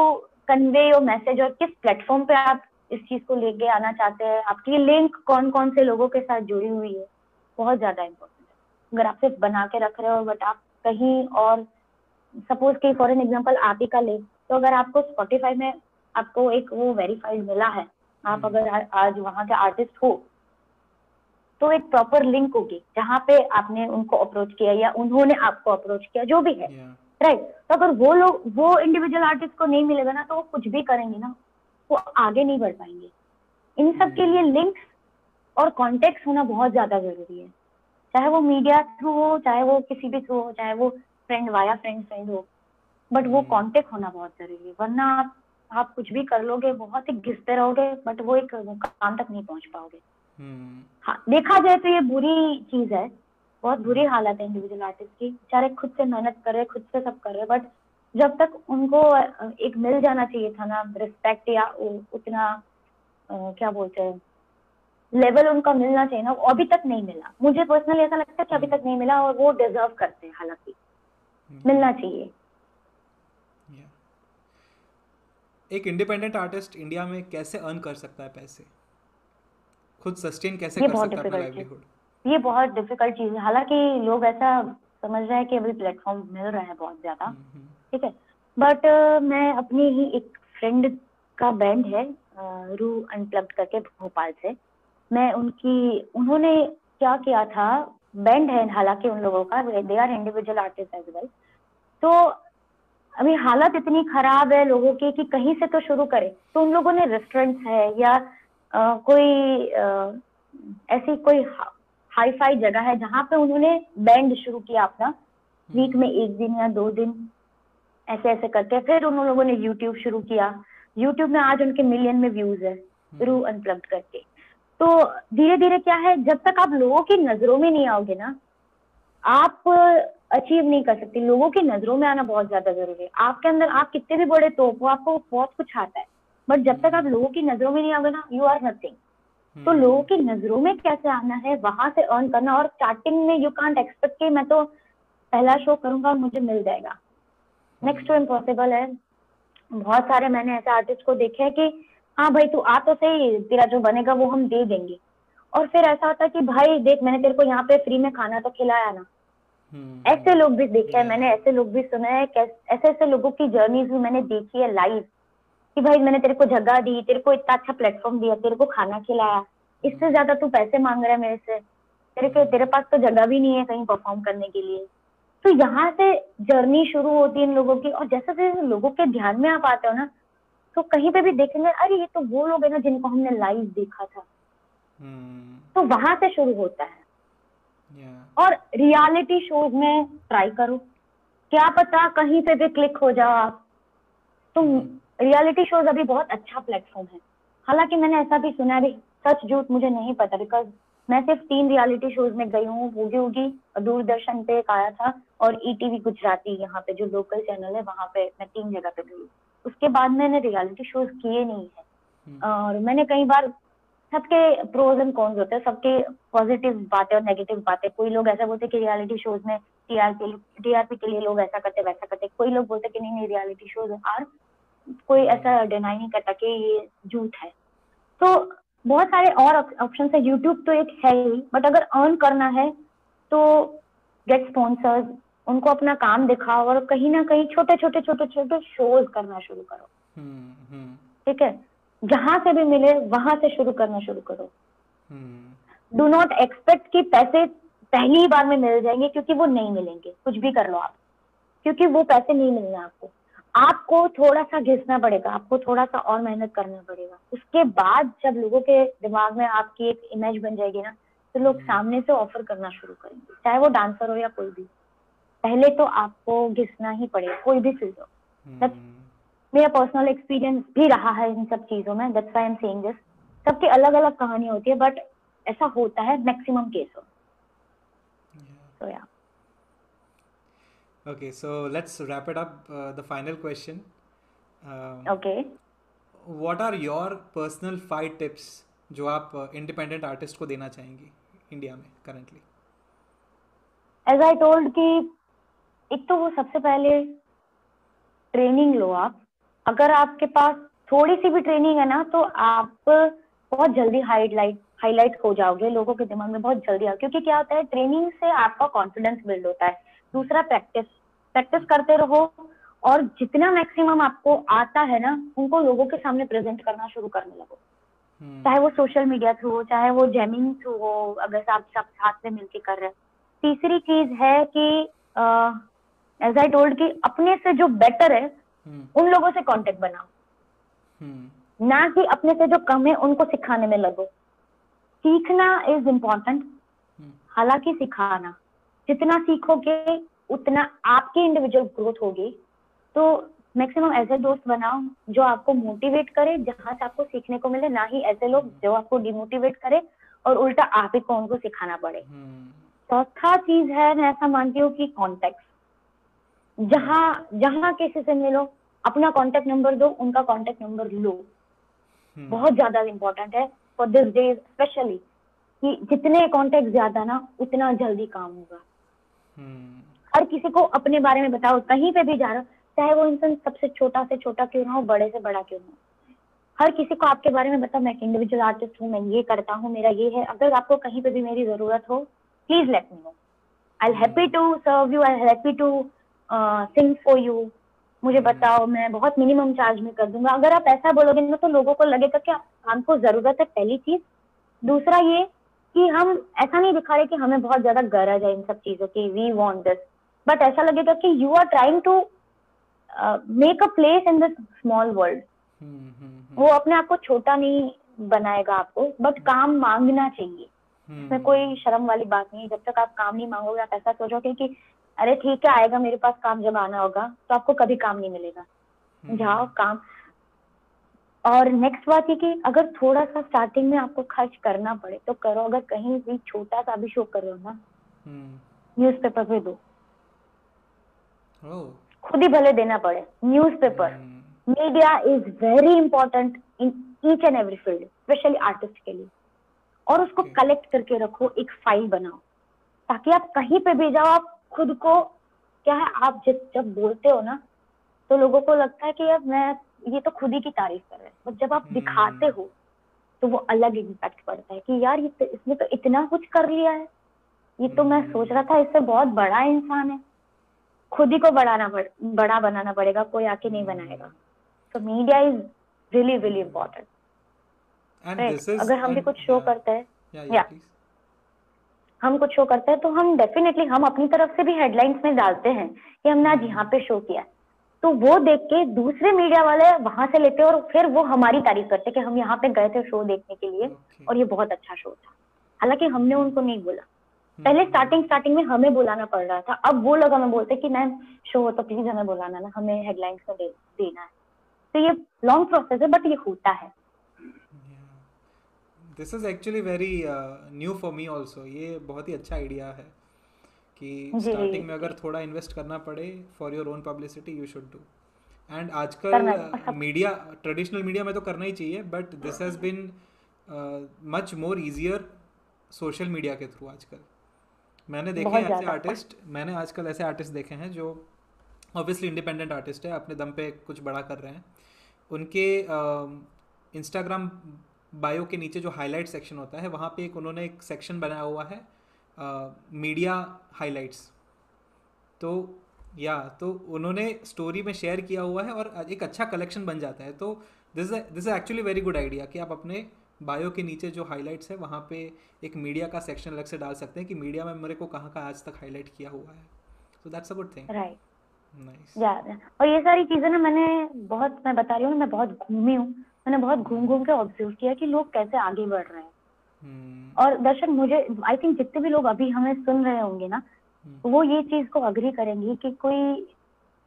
convey your message और किस प्लेटफॉर्म पे आप इस चीज़ को लेके आना चाहते हैं, आपकी लिंक कौन कौन से लोगों के साथ जुड़ी हुई है, बहुत ज़्यादा इम्पोर्टेंट है। अगर आप सिर्फ़ बना के रख रहे हो बट आप कहीं और सपोज़ कि फॉर एन एग्ज़ाम्पल आप ही का ले तो अगर आपको स्पॉटिफाई में आपको एक वो वेरीफाइड मिला है आप हम्म। अगर आ- आज वहाँ के आर्टिस्ट हो तो एक प्रॉपर लिंक होगी जहाँ पे आपने उनको अप्रोच किया या उन्होंने आपको अप्रोच किया जो भी है राइट Yeah. राइट तो अगर वो लोग वो इंडिविजुअल आर्टिस्ट को नहीं मिलेगा ना तो वो कुछ भी करेंगे ना वो आगे नहीं बढ़ पाएँगे इन सब के लिए लिंक्स और कॉन्टेक्ट होना बहुत ज़्यादा ज़रूरी है चाहे वो मीडिया थ्रू हो चाहे वो किसी भी थ्रू हो चाहे वो फ्रेंड वाया फ्रेंड फ्रेंड हो बट वो हम्म। कांटेक्ट होना बहुत ज़रूरी है वरना आप आप कुछ भी कर लोगे बहुत ही घिसते रहोगे बट वो एक मुकाम तक नहीं पहुँच पाओगे Hmm. हाँ देखा जाए तो ये बुरी चीज़ है बहुत बुरी हालत है इंडिविजुअल आर्टिस्ट की बेचारे खुद से मेहनत कर रहे खुद से सब कर रहे बट जब तक उनको एक मिल जाना चाहिए था ना रिस्पेक्ट या उ- उतना क्या बोलते हैं लेवल उनका मिलना चाहिए ना अभी तक नहीं मिला मुझे पर्सनली ऐसा लगता है कि अभी तक नहीं मिला और वो डिजर्व करते हैं हालाँकि. मिलना चाहिए। एक इंडिपेंडेंट आर्टिस्ट इंडिया में कैसे अर्न कर सकता है पैसे? खुद सस्टेन कैसे कर सकता है। लाइवलीहुड ये बहुत डिफ़िकल्ट चीज़ है। हालाँकि लोग ऐसा समझ रहे हैं कि अभी प्लेटफॉर्म मिल रहा है बहुत ज़्यादा। हम्म, ठीक है? बट uh, मैं अपनी ही एक फ्रेंड का बैंड है रू अनप्लग्ड करके भोपाल से। मैं उनकी उन्होंने क्या किया था बैंड है हालाँकि उन लोगों का they are individual artist as well तो अभी हालत इतनी खराब है लोगों की कि कहीं से तो शुरू करें। तो उन लोगों ने रेस्टोरेंट्स है या अ, कोई अ, ऐसी कोई हा, हाई फाई जगह है जहाँ पे उन्होंने बैंड शुरू किया अपना वीक में एक दिन या दो दिन ऐसे ऐसे करके। फिर उन लोगों ने यूट्यूब शुरू किया। यूट्यूब में आज उनके मिलियन में व्यूज़ है रू अनप्लग्ड करके। तो धीरे धीरे क्या है जब तक आप लोगों की नज़रों में नहीं आओगे ना आप अचीव नहीं कर सकते। लोगों की नज़रों में आना बहुत ज़्यादा ज़रूरी है। आपके अंदर आप कितने भी बड़े तोप हो आपको बहुत कुछ आता है। बट जब तक आप लोगों की नज़रों में नहीं आओगे ना यू आर नथिंग तो हम्म, लोगों की नज़रों में कैसे आना है वहाँ से अर्न करना और स्टार्टिंग में यू कांट एक्सपेक्ट कि मैं तो पहला शो करूँगा और मुझे मिल जाएगा। नेक्स्ट तो इम्पॉसिबल है। बहुत सारे मैंने ऐसे आर्टिस्ट को देखे हैं कि हाँ भाई तू आ तो सही तेरा जो बनेगा वो हम दे देंगे। और फिर ऐसा होता है कि भाई देख मैंने तेरे को यहाँ पे फ्री में खाना तो खिलाया ना। हम्म, ऐसे लोग भी देखे हैं मैंने ऐसे लोग भी सुने हैं ऐसे ऐसे लोगों की जर्नीज भी मैंने देखी है लाइव कि भाई मैंने तेरे को जगह दी तेरे को इतना अच्छा प्लेटफॉर्म दिया तेरे को खाना खिलाया। इससे ज़्यादा तू पैसे मांग रहा है मेरे से। तेरे के तेरे पास तो जगह भी नहीं है कहीं परफॉर्म करने के लिए। तो यहाँ से जर्नी शुरू होती है इन लोगों की। और जैसे जैसे लोगों के ध्यान में आप आते हो ना तो कहीं पे भी देखेंगे अरे ये तो वो लोग है ना जिनको हमने लाइव देखा था। हम्म। तो वहाँ से शुरू होता है। या और रियलिटी शोज़ में ट्राई करो। क्या पता कहीं पे भी क्लिक हो जाओ आप। तो रियलिटी शोज़ अभी बहुत अच्छा प्लेटफॉर्म है। हालाँकि मैंने ऐसा भी सुना है अभी सच झूठ मुझे नहीं पता बिकॉज़ मैं सिर्फ़ तीन रियलिटी शोज़ में गई हूँ होगी होगी दूरदर्शन पे एक आया था और ईटीवी गुजराती यहाँ पे जो लोकल चैनल है वहाँ पे मैं तीन जगह पे गई उसके बाद मैंने रियलिटी शोज़ किए नहीं है। हम्म, और मैंने कई बार सबके प्रोज एंड कॉन्स होते हैं सबके पॉजिटिव बातें और नेगेटिव बातें। कोई लोग ऐसा बोलते हैं कि रियलिटी शोज़ में टीआरपी टीआरपी के लिए लोग ऐसा करते वैसा करते। कोई लोग बोलते कि नहीं नहीं रियलिटी शोज़ आर कोई ऐसा डिनाई नहीं करता कि ये झूठ है। तो बहुत सारे और ऑप्शन है। यूट्यूब तो एक है ही बट अगर अर्न करना है तो गेट स्पॉन्सर्स उनको अपना काम दिखाओ और कहीं ना कहीं छोटे छोटे छोटे छोटे शोज़ करना शुरू करो। हम्म हम्म। ठीक है? जहाँ से भी मिले वहाँ से शुरू करना शुरू करो। हम्म। डू नॉट एक्सपेक्ट कि पैसे पहली ही बार में मिल जाएँगे क्योंकि वो नहीं मिलेंगे। कुछ भी कर लो आप। क्योंकि वो पैसे नहीं मिलने आपको। आपको थोड़ा सा घिसना पड़ेगा आपको थोड़ा सा और मेहनत करना पड़ेगा। उसके बाद जब लोगों के दिमाग में आपकी एक इमेज बन जाएगी ना तो लोग सामने से ऑफ़र करना शुरू करेंगे। चाहे वो डांसर हो या कोई भी। पहले तो आपको घिसना ही पड़ेगा कोई भी फ़ील्ड हो। हम्म। मेरा पर्सनल एक्सपीरियंस भी रहा है इन सब चीज़ों में that's why I am saying this सबकी अलग अलग कहानी होती है बट ऐसा होता है मैक्सिमम केसों तो या Okay, so let's wrap it up. Uh, the final question. Um, okay what are your personal five tips जो आप इंडिपेंडेंट आर्टिस्ट को देना चाहेंगी इंडिया में करंटली एज आई टोल्ड कि एक तो वो सबसे पहले ट्रेनिंग लो आप। अगर आपके पास थोड़ी सी भी ट्रेनिंग है ना तो आप बहुत जल्दी हाईलाइट हाईलाइट हो जाओगे लोगों के दिमाग में बहुत जल्दी आ क्योंकि क्या होता है ट्रेनिंग से आपका कॉन्फिडेंस बिल्ड होता है। दूसरा प्रैक्टिस प्रैक्टिस करते रहो और जितना मैक्सिमम आपको आता है ना उनको लोगों के सामने प्रेजेंट करना शुरू करने लगो। हम्म। चाहे वो सोशल मीडिया थ्रू हो चाहे वो जेमिंग थ्रू हो अगर आप सब साथ में मिलके कर रहे हैं। तीसरी चीज़ है कि एज आई टोल्ड कि अपने से जो बेटर है हम्म। उन लोगों से कांटेक्ट बनाओ। हम्म। ना कि अपने से जो कम है उनको सिखाने में लगो। सीखना इज़ इम्पोर्टेंट हम्म। हालाँकि सिखाना। जितना सीखोगे उतना आपकी इंडिविजुअल ग्रोथ होगी। तो मैक्सिमम ऐसे दोस्त बनाओ जो आपको मोटिवेट करे जहाँ से आपको सीखने को मिले ना ही ऐसे लोग जो आपको डिमोटिवेट करे और उल्टा आप ही को उनको सिखाना पड़े। चौथा चीज़ है मैं ऐसा मानती हूँ कि कॉन्टेक्ट जहाँ जहाँ किसी से मिलो अपना कॉन्टेक्ट नंबर दो उनका कॉन्टेक्ट नंबर लो। हम्म। बहुत ज़्यादा इम्पोर्टेंट है फॉर दिस डेज़ स्पेशली कि जितने कॉन्टेक्ट ज़्यादा ना उतना जल्दी काम होगा। हम्म। हर किसी को अपने बारे में बताओ कहीं पे भी जा रहा हो चाहे वो इंसान सबसे छोटा से छोटा क्यों ना हो बड़े से बड़ा क्यों ना हो। हर किसी को आपके बारे में बताओ मैं एक इंडिविजुअल आर्टिस्ट हूँ मैं ये करता हूँ मेरा ये है। अगर आपको कहीं पे भी मेरी ज़रूरत हो please let me know I happy to serve you I happy to sing for you मुझे बताओ मैं बहुत मिनिमम चार्ज में कर दूँगा। अगर आप ऐसा बोलोगे ना तो लोगों को लगेगा कि हमको ज़रूरत है पहली चीज़। दूसरा ये कि हम ऐसा नहीं दिखा रहे कि हमें बहुत ज़्यादा गरज है इन सब चीज़ों की। वी वांट दिस बट ऐसा लगेगा कि you are trying to make a place in this small world hmm hmm वो अपने आप को छोटा नहीं बनाएगा आपको बट काम मांगना चाहिए। हम्म। इसमें कोई शर्म वाली बात नहीं है। जब तक आप काम नहीं मांगोगे आप ऐसा सोचोगे कि अरे ठीक है आएगा मेरे पास काम जब आना होगा तो आपको कभी काम नहीं मिलेगा। हम्म। जाओ काम। और नेक्स्ट बात ये कि अगर थोड़ा सा स्टार्टिंग में आपको खर्च करना पड़े तो करो। अगर कहीं भी छोटा सा भी शो कर रहे हो ना हम्म। न्यूज़पेपर पे दो। खुद ही भले देना पड़े newspaper media is very important in each and every field specially artist के लिए। और उसको. कलेक्ट करके रखो एक फ़ाइल बनाओ। ताकि आप कहीं पे भी जाओ आप खुद को क्या है आप जब जब बोलते हो ना तो लोगों को लगता है कि यार मैं ये तो खुद ही की तारीफ़ कर रहे हैं। बट जब आप हम्म। दिखाते हो तो वो अलग इम्पैक्ट पड़ता है कि यार ये तो इसने तो इतना कुछ कर लिया है। ये तो मैं हम्म। सोच रहा था इससे बहुत बड़ा इंसान है। खुद ही को बढ़ाना पड़ बड़ा बनाना पड़ेगा कोई आके नहीं बनाएगा। तो media is really really important अगर हम भी कुछ शो करते हैं। या हम कुछ शो करते हैं तो हम डेफिनेटली हम अपनी तरफ़ से भी हेडलाइंस में डालते हैं कि हमने आज यहाँ पे शो किया तो वो देख के दूसरे मीडिया वाले वहाँ से लेते हैं और फिर वो हमारी तारीफ़ करते कि हम यहाँ पे गए थे शो देखने के लिए okay. और ये बहुत अच्छा शो था। हालाँकि हमने उनको नहीं बोला। पहले हम्म स्टार्टिंग स्टार्टिंग में हमें बुलाना पड़ रहा था। अब वो लोग हमें बोलते कि मैम शो हो तो प्लीज़ हमें बुलाना ना हमें हेडलाइंस में दे, देना है। तो ये लॉन्ग प्रोसेस है बट ये होता है। Yeah. Is actually very new for me also ये बहुत ही अच्छा आइडिया है कि स्टार्टिंग में अगर थोड़ा इन्वेस्ट करना पड़े for your own publicity you should do and आजकल मीडिया ट्रेडिशनल मीडिया में तो करना ही चाहिए but this has been much more easier social media के थ्रू आजकल। मैंने देखे हैं ऐसे आर्टिस्ट मैंने आजकल ऐसे आर्टिस्ट देखे हैं जो ऑब्वियसली इंडिपेंडेंट आर्टिस्ट है अपने दम पे कुछ बड़ा कर रहे हैं। उनके इंस्टाग्राम बायो के नीचे जो हाईलाइट सेक्शन होता है वहाँ पे एक उन्होंने एक सेक्शन बनाया हुआ है मीडिया हाइलाइट्स तो या तो उन्होंने स्टोरी में शेयर किया हुआ है और एक अच्छा कलेक्शन बन जाता है। तो this this is actually very good idea कि आप अपने बायो के नीचे जो हाइलाइट्स है वहाँ पे एक मीडिया का सेक्शन अलग से डाल सकते हैं कि मीडिया में मेरे को कहाँ कहाँ आज तक हाईलाइट किया हुआ है। So that's a good thing right nice और ये सारी चीज़ें ना मैंने बहुत मैं बता रही हूँ मैं बहुत घूमी हूँ। मैंने बहुत घूम घूम के ऑब्ज़र्व किया कि लोग कैसे आगे बढ़ रहे हैं। हम्म। और दर्शन मुझे आई थिंक जितने भी लोग अभी हमें सुन रहे होंगे ना हम्म। वो ये चीज़ को अग्री करेंगे कि कोई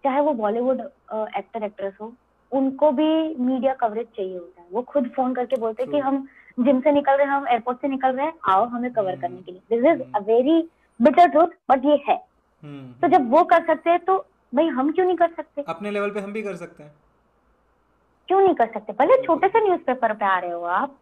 चाहे वो बॉलीवुड एक्टर एक्ट्रेस हो उनको भी मीडिया कवरेज चाहिए होता है। वो खुद फ़ोन करके बोलते हैं कि हम जिम से निकल रहे हैं हम एयरपोर्ट से निकल रहे हैं आओ हमें कवर हम्म। करने के लिए। This is a very bitter truth but ये है। तो जब वो कर सकते हैं तो भाई हम क्यों नहीं कर सकते? अपने लेवल पे हम भी कर सकते हैं। क्यों नहीं कर सकते? भले छोटे से न्यूज़पेपर पे आ रहे हो आप।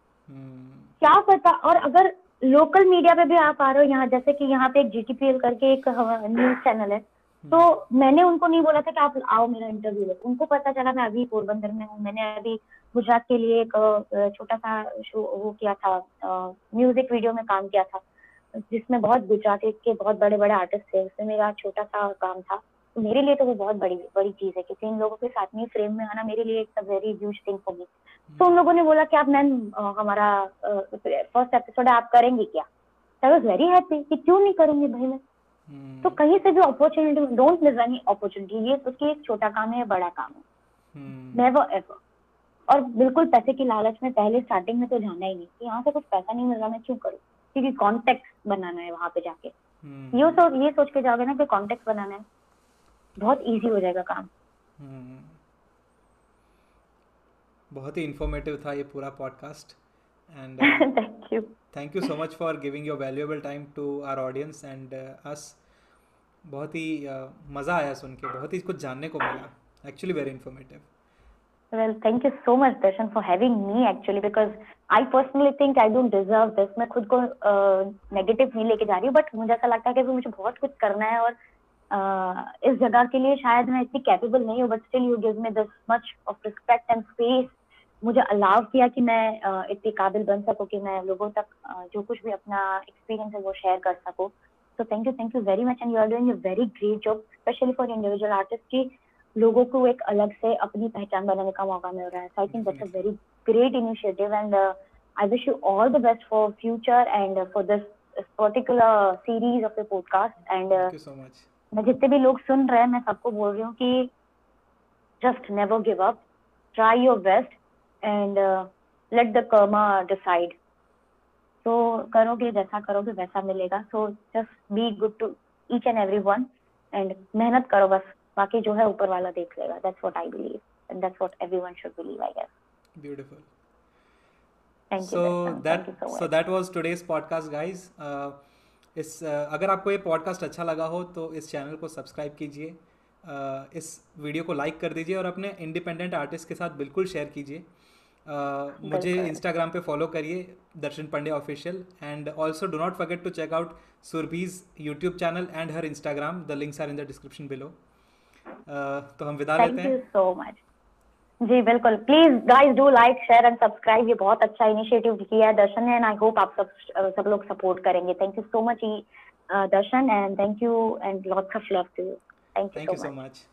क्या पता? और अगर लोकल मीडिया पे भी आप आ रहे हो, यहाँ जैसे कि यहाँ पे एक जीटीपीएल करके एक न्यूज़ चैनल है। तो मैंने उनको नहीं बोला था कि आप आओ मेरा इंटरव्यू लो। उनको पता चला मैं अभी पोरबंदर में हूँ। मैंने अभी गुजरात के लिए एक छोटा सा शो वो किया था म्यूज़िक वीडियो में काम किया था, जिसमें बहुत गुजराती के बहुत बड़े बड़े आर्टिस्ट थे। उसमें मेरा छोटा सा काम था। मेरे लिए तो वो बहुत बड़ी बड़ी चीज़ है क्योंकि इन लोगों के साथ में फ्रेम में आना मेरे लिए एक very huge thing for me तो उन लोगों ने बोला कि आप मैम हमारा फ़र्स्ट एपिसोड आप करेंगे क्या? आई वॉज़ वेरी हैप्पी कि क्यों नहीं करूँगी भाई मैं? तो हम्म कहीं से भी opportunity don't miss any opportunity ये उसकी एक छोटा काम है बड़ा काम है। हम्म। नेवर एवर और बिल्कुल पैसे की लालच में पहले स्टार्टिंग में तो जाना ही नहीं कि यहाँ से कुछ पैसा नहीं मिल रहा मैं क्यों करूँ? क्योंकि कॉन्टेक्ट बनाना है वहाँ पे जाके। ये हम्म सोच ये सोच के जाओगे ना कि कॉन्टेक्ट बनाना है। बहुत इजी हो जाएगा काम। हम्म। बहुत ही इंफॉर्मेटिव था ये पूरा podcast and thank you thank you so much for giving your valuable time to our audience and us बहुत ही uh, मज़ा आया सुन के बहुत ही कुछ जानने को मिला। Actually very informative Well, thank you so much, Darshan, for having me actually because I personally think I don't deserve this. मैं खुद को नेगेटिव uh, नहीं लेके जा रही हूँ बट मुझे ऐसा लगता है कि मुझे बहुत कुछ करना है और इस जगह के लिए शायद मैं इतनी कैपेबल नहीं हूँ but still you give me this much of respect and space मुझे अलाव किया कि मैं इतनी काबिल बन सकूँ कि मैं लोगों तक जो कुछ भी अपना एक्सपीरियंस है वो शेयर कर सकूँ। So thank you thank you very much and you are doing very great job specially for individual artist की लोगों को एक अलग से अपनी पहचान बनाने का मौका मिल रहा है। So I think that's a very great initiative and I wish you all the best for future and for this particular series of the podcast and thank you so much मैं जितने भी लोग सुन रहे हैं मैं सबको बोल रही हूँ कि just never give up try your best and let the karma decide तो करोगे जैसा करोगे वैसा मिलेगा. So just be good to each and every one and मेहनत करो बस. बाकी जो है ऊपर वाला देख लेगा. That's what I believe and that's what everyone should believe I guess beautiful thank you so thank that you so so much that was today's podcast guys इस अगर आपको ये पॉडकास्ट अच्छा लगा हो तो इस चैनल को सब्सक्राइब कीजिए। इस वीडियो को लाइक कर दीजिए और अपने इंडिपेंडेंट आर्टिस्ट के साथ बिल्कुल शेयर कीजिए। मुझे इंस्टाग्राम पे फॉलो करिए Darshan Pandey official and also do not forget to check out Surbhi's YouTube channel and her Instagram the links are in the description below तो हम विदा लेते हैं। सो मच जी बिल्कुल। Please guys do like share and subscribe ये बहुत अच्छा इनिशिएटिव किया है दर्शन ने एंड आई होप आप सब सब लोग सपोर्ट करेंगे। Thank you so much Darshan and thank you and lots of love to you thank you so much